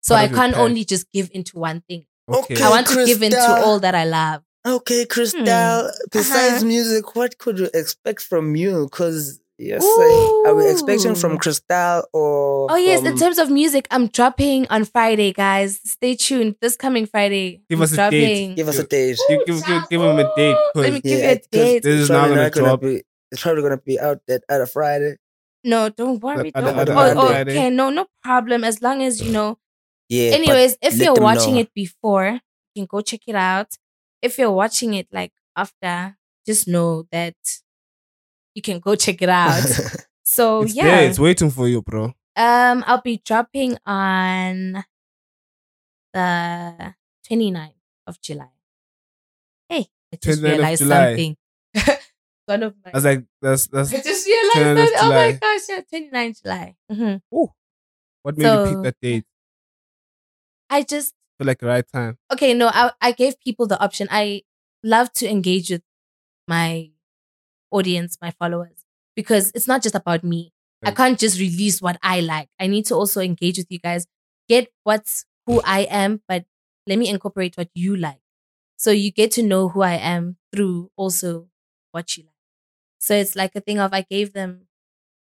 So Part I can't passion. only just give into one thing. Okay. Okay. I want to give into all that I love. Okay, Crystal. Hmm. Besides Uh-huh. music, what could you expect from you? Because you're saying, are we expecting from Crystal or? Oh yes, in terms of music, I'm dropping on Friday, guys. Stay tuned. This coming Friday. Give I'm us a date. Give us a date. Give, give, give, give him a date. Let me 'cause give you Yeah, a 'cause date. This is It's not gonna drop. be. It's probably gonna be out that at a Friday. No, don't worry. Other- Don't. other- oh, other oh, Friday. okay, no, no problem. As long as you know. Yeah. Anyways, if you're watching know. it before, you can go check it out. If you're watching it like after, just know that you can go check it out. so It's yeah, there. It's waiting for you, bro. um, I'll be dropping on the 29th of July. Hey, I just 29th of realized something. One of my. I was like, that's that's I just realized that. Oh my gosh, yeah, 29 July. Mhm. what made you pick that date. I just Feel like the right time. okay, no, I, I gave people the option. I love to engage with my audience, my followers, because it's not just about me. I can't just release what I like. I need to also engage with you guys, get what's who I am, but let me incorporate what you like. So you get to know who I am through also what you like. So it's like a thing of I gave them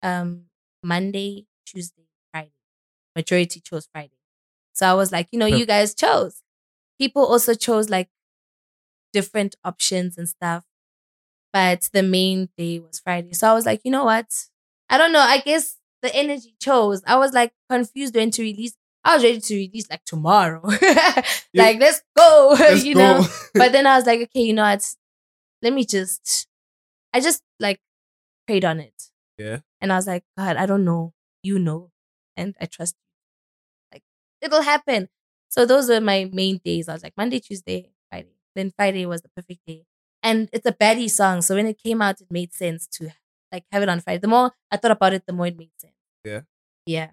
um Monday, Tuesday, Friday. Majority chose Friday. So I was like, you know, you guys chose. People also chose like different options and stuff. But the main day was Friday. So I was like, you know what? I don't know. I guess the energy chose. I was like confused when to release. I was ready to release like tomorrow. like, let's go. Let's you go. know? But then I was like, okay, you know what? Let me just I just like prayed on it. Yeah. And I was like, God, I don't know. You know. And I trust you. Like, it'll happen. So those were my main days. I was like, Monday, Tuesday, Friday. Then Friday was the perfect day. And it's a baddie song. So when it came out, it made sense to like have it on Friday. The more I thought about it, the more it made sense. Yeah. Yeah.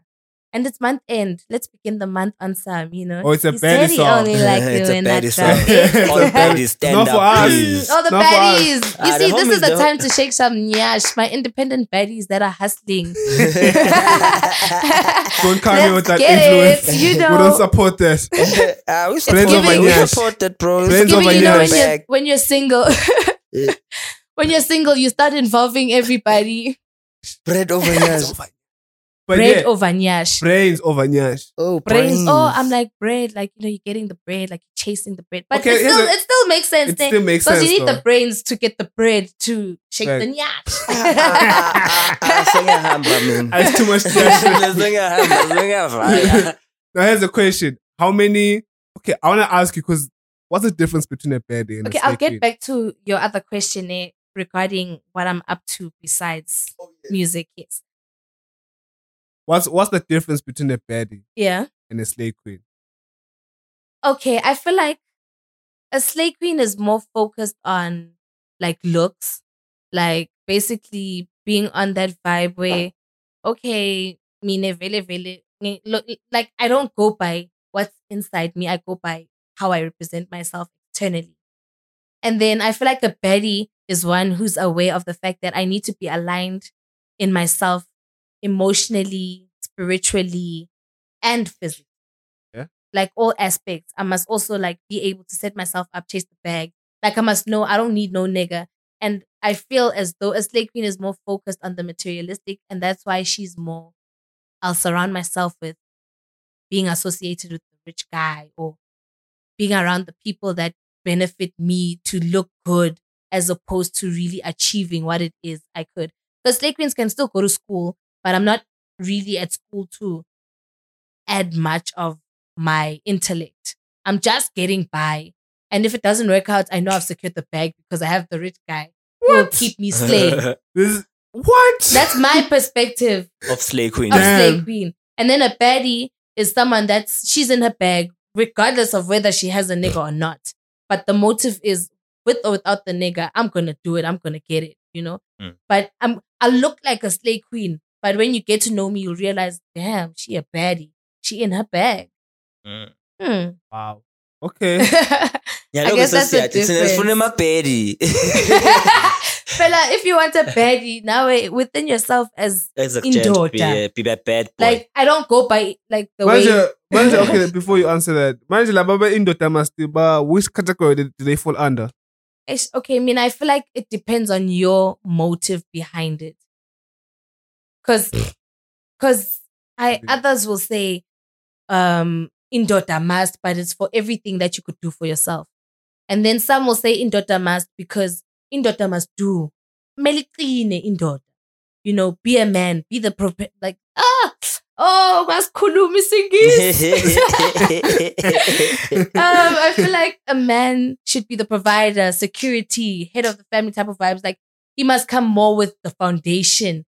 And it's month end. Let's begin the month on some, you know. Oh, it's a He baddie said he song. only like It's you a in that baddie song. All a baddies stand Not for up, us. please. Oh, the Not for us. baddies. You Ah, the see, this is homies, the the time to shake some nyash. My independent baddies that are hustling. Don't come here with Let's that get influence. it, you We know. don't support this. Ah, we Friends support, of we Anyash. support that, bro. Friends Giving, of you know, when you're, Back. when you're single, Yeah. when you're single, you start involving everybody. Bread over years. But bread yeah, over nyash. brains over nyash. Oh, Brains. brains. Oh, I'm like bread. Like you know, you're getting the bread, like you're chasing the bread. But Okay, it still, a- it still makes sense. It still makes because sense. you need though. the brains to get the bread to shake Right. the nyash. Sengiyahamba mina. It's too much pressure. Sengiyahamba, sengiyavaya. Now here's a question: How many? Okay, I want to ask you because what's the difference between a baddie and Okay, a I'll get queen? back to your other question eh, regarding what I'm up to besides music. Yes. What's what's the difference between a baddie Yeah. and a slay queen? Okay, I feel like a slay queen is more focused on like looks, like basically being on that vibe where, okay, mine vele vele, look, like I don't go by what's inside me. I go by how I represent myself externally. And then I feel like a baddie is one who's aware of the fact that I need to be aligned in myself emotionally, spiritually, and physically. Like all aspects. I must also like be able to set myself up, chase the bag. Like I must know I don't need no nigga. And I feel as though a slay queen is more focused on the materialistic, and that's why she's more. I'll surround myself with being associated with the rich guy or being around the people that benefit me to look good as opposed to really achieving what it is I could. Because slay queens can still go to school, but I'm not really at school to add much of my intellect. I'm just getting by. And if it doesn't work out, I know I've secured the bag because I have the rich guy who will keep me slaying. This is what? That's my perspective of slay queen. of Damn. slay queen. And then a baddie is someone that's she's in her bag, regardless of whether she has a nigga or not. But the motive is with or without the nigga, I'm gonna do it. I'm gonna get it, you know. Mm. But I'm I look like a slay queen. But when you get to know me, you'll realize, damn, she a baddie. She in her bag. Mm. Hmm. wow. Okay. Yeah, I look, guess so that's the siyathi thina sifuna difference. amabhedi. Fella, if you want a baddie, now within yourself as Indoda. Be, a- be a bad boy. like I don't go by like the way Manje, manje, okay, before you answer that, manje la baba indota must ba which category do they fall under? It's, okay, I mean, I feel like it depends on your motive behind it. Cause, cause I others will say, um, indota must, but it's for everything that you could do for yourself. And then some will say indota must because indota must do. Melikine indota. You know, be a man, be the pro like ah oh mas khuluma isingisi. um, I feel like a man should be the provider, security, head of the family type of vibes. Like he must come more with the foundation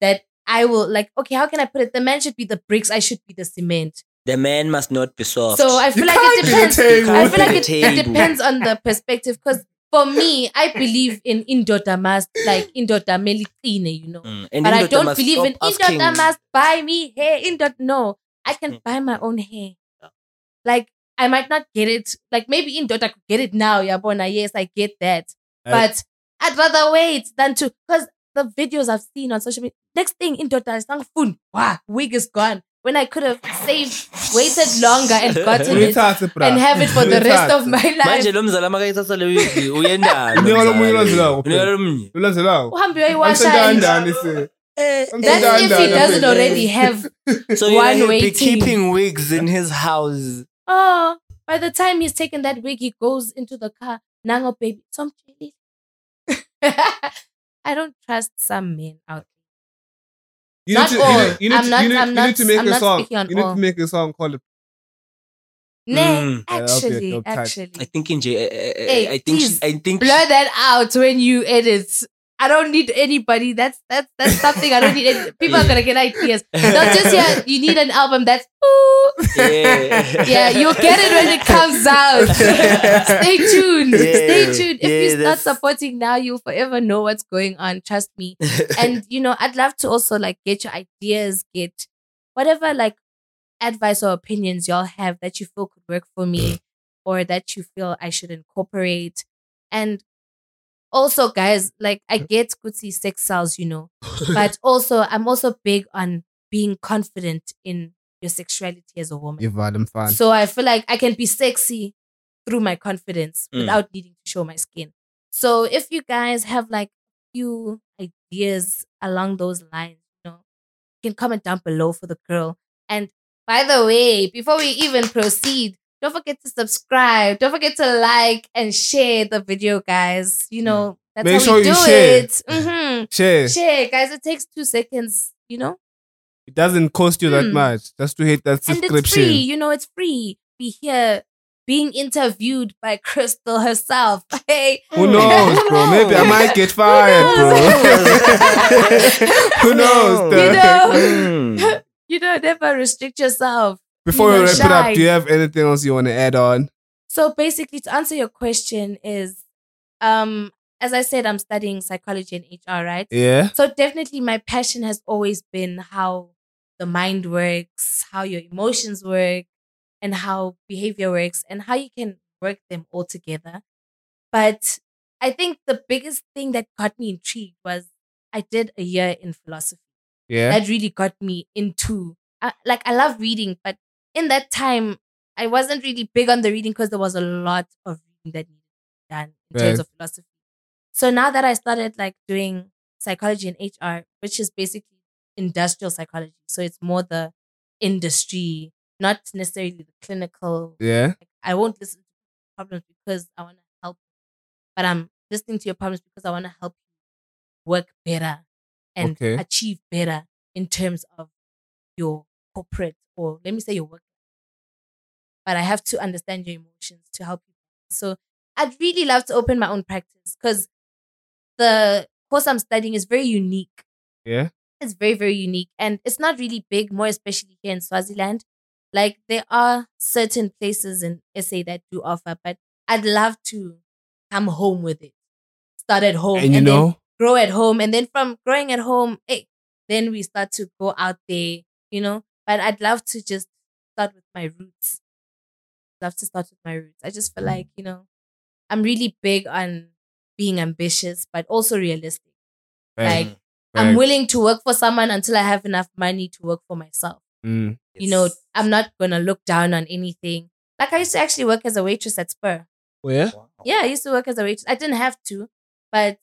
that I will like. Okay, how can I put it? The man should be the bricks. I should be the cement. The man must not be soft. So I feel You like can't it be depends. table. I feel like it, it depends on the perspective. Because for me, I believe in indoda must like indoda melicine, you know. Mm, and But I don't believe in stop asking- must buy me hair. Indot no, I can Mm. buy my own hair. Like I might not get it. Like maybe indoda could get it now. Yabona, yes, I get that. I- But I'd rather wait than to because the videos I've seen on social media. Next thing indoda is phone. Wow, wig is gone. When I could have saved, waited longer and gotten it and have it for the rest of my life. manje lo mzala makayithatha le wigi uyendalo Unika lo munye mzala. olandelayo Unika lo munye Ulandelayo. Uhambe uyoyiwasha Amsenda and- kanjani se? Eh, Amsenda That's if he doesn't already have. so you one know, he'll be waiting. keeping wigs in his house Oh, by the time he's taken that wig, he goes into the car. Nango baby, some jelly. I don't trust some men out You Not need to, all. You need, you need, I'm to- not- you need, I'm not- need to make I'm a not song. You need all. to make a song called it. there. Mm. Nah, Yeah, actually, actually. I think in J- I, I, Hey, I think she, I think Blur that out when you edit. I don't need anybody. That's that's that's something I don't need. Any, people are gonna get ideas. Not just yeah. You need an album that's ooh. Yeah. yeah, you'll get it when it comes out. Stay tuned. Stay tuned. If yeah, you start that's- supporting now, you'll forever know what's going on. Trust me. and you know, I'd love to also like get your ideas, get whatever like advice or opinions y'all have that you feel could work for me or that you feel I should incorporate. And also, guys, like I get Kutsi sex cells, you know, but also I'm also big on being confident in your sexuality as a woman. Give them fun. So I feel like I can be sexy through my confidence Mm. without needing to show my skin. So if you guys have like few ideas along those lines, you know, you can comment down below for the girl. And by the way, before we even proceed, don't forget to subscribe. Don't forget to like and share the video, guys. You know, that's Make how sure we you do share. it. Mhm. Share. Share, guys. It takes two seconds, you know? It doesn't cost you that Hmm. much just to hit that subscription. and it's free. You know, it's free. Be here being interviewed by Crystal herself. Hey, Who knows, bro? Maybe I might get fired, bro. Who knows? You know. Mm. you know, never restrict yourself. Before You we wrap it up, do you have anything else you want to add on? So basically, to answer your question is, um, as I said, I'm studying psychology and HR, right? Yeah. So definitely, my passion has always been how the mind works, how your emotions work, and how behavior works, and how you can work them all together. But I think the biggest thing that got me intrigued was I did a year in philosophy. Yeah. That really got me into, I, like, I love reading, but in that time, I wasn't really big on the reading because there was a lot of reading that needed to be done in terms of philosophy. So now that I started like doing psychology and HR, which is basically industrial psychology, so it's more the industry, not necessarily the clinical. Yeah. Like, I won't listen to problems because I want to help, but I'm listening to your problems because I want to help you work better and Okay. achieve better in terms of your corporate or let me say your work. But I have to understand your emotions to help you. So I'd really love to open my own practice because the course I'm studying is very unique. Yeah. It's very, very unique. And it's not really big, more especially here in Swaziland. Like there are certain places in SA that do offer, but I'd love to come home with it. Start at home And you then know, grow at home. And then from growing at home, hey, then we start to go out there, you know. But I'd love to just start with my roots. Love to start with my roots. I just feel Mm. like, you know, I'm really big on being ambitious, but also realistic. Bang, Like, I'm willing to work for someone until I have enough money to work for myself. Mm. You know, I'm not gonna look down on anything. Like I used to actually work as a waitress at Spur. Where? Yeah, I used to work as a waitress. I didn't have to, but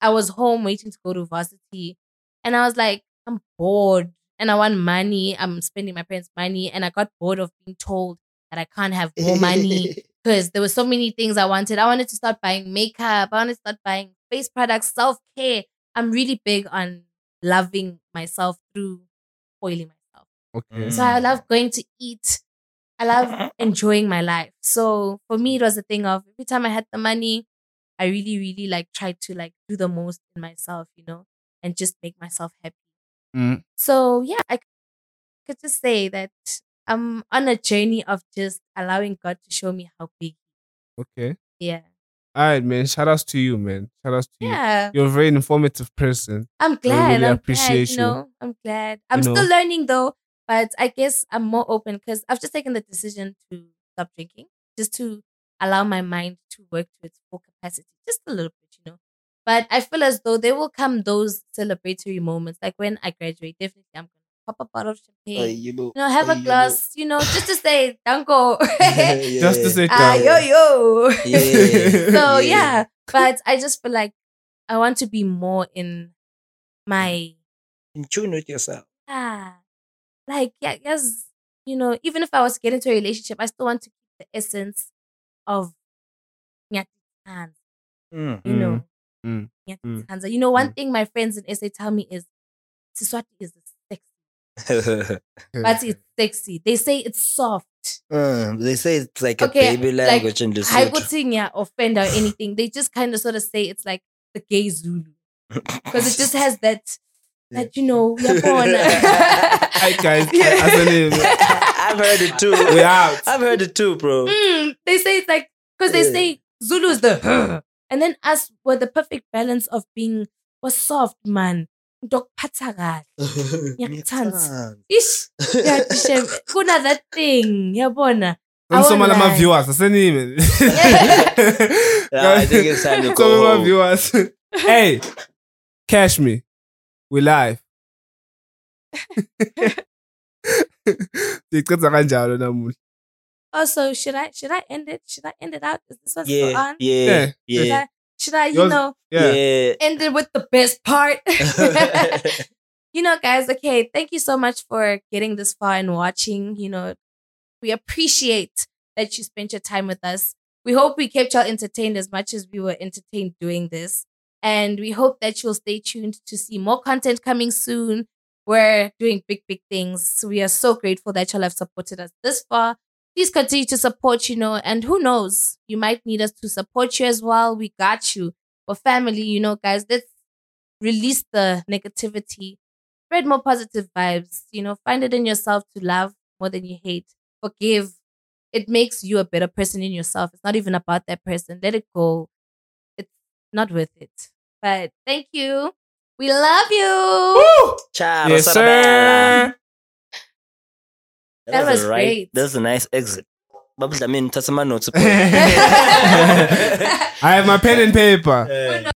I was home waiting to go to varsity. And I was like, I'm bored and I want money. I'm spending my parents' money. And I got bored of being told that I can't have more money because there were so many things I wanted. I wanted to start buying makeup. I wanted to start buying face products, self care. I'm really big on loving myself through oiling myself. Okay. So I love going to eat. I love enjoying my life. So for me, it was a thing of every time I had the money, I really, really like try to like do the most in myself, you know, and just make myself happy. Mm. So yeah, I could just say that I'm on a journey of just allowing God to show me how big. Okay. Yeah. All right, man. Shout outs to you, man. Shout outs to you. Yeah. You're a very informative person. I'm glad. really I'm appreciate glad, you. you. know, I'm glad. I'm You know. still learning though, but I guess I'm more open because I've just taken the decision to stop drinking, just to allow my mind to work to its full capacity, just a little bit, you know. But I feel as though there will come those celebratory moments, like when I graduate. Definitely, I'm pop a bottle of champagne, you know, you know, have uh, a you know. glass, you know, just to say, don't go. Just to say, Ah, Kyle. yo yo. Yeah. so yeah, but I just feel like I want to be more in my In tune with yourself. ah, like yeah, yes, you know, even if I was to get into a relationship, I still want to keep the essence of Nyati Mm. you know. Mm. Nyati Mm. Tanza. You know, one Mm. thing my friends in SA tell me is Siswati is sexy, but it's sexy. They say it's soft. Mm, they say it's like Okay, a baby like, language in the I would sing yeah, offend or anything. They just kind of sort of say it's like the gay Zulu because it just has that that you know. uyabona. Hi, guys. As a name. I've heard it too. We out. I've heard it too, bro. Mm, they say it's like because they Yeah. say Zulu is the and then us were the perfect balance of being was soft man. Dog patsagal. Ngiyakuthanda. Ish. Yeah, Kuna that thing. Yabona. I won't Some of my lie. viewers, asenime. Yeah, I think it's time to Some go of my home. viewers. hey, cash me. We live. Ndiyiqeda kanjalo namuhla. Also, should I should I end it? Should I end it out? Is this what's Yeah, on? yeah, Should yeah, I, should I, you Yours- know, Yeah. yeah. end it with the best part? you know, guys, okay, thank you so much for getting this far and watching. You know, we appreciate that you spent your time with us. We hope we kept y'all entertained as much as we were entertained doing this. And we hope that you'll stay tuned to see more content coming soon. We're doing big, big things. So we are so grateful that y'all have supported us this far. Please continue to support, you know, and who knows, you might need us to support you as well. We got you. For family, you know, guys, let's release the negativity, spread more positive vibes, you know, find it in yourself to love more than you hate, forgive. It makes you a better person in yourself. It's not even about that person. Let it go. It's not worth it. But thank you. We love you. Ciao, Yes, Sarabella. sir. That was a right, great. That was a nice exit. Babs, I mean, that's my notes. I have my pen and paper. Uh,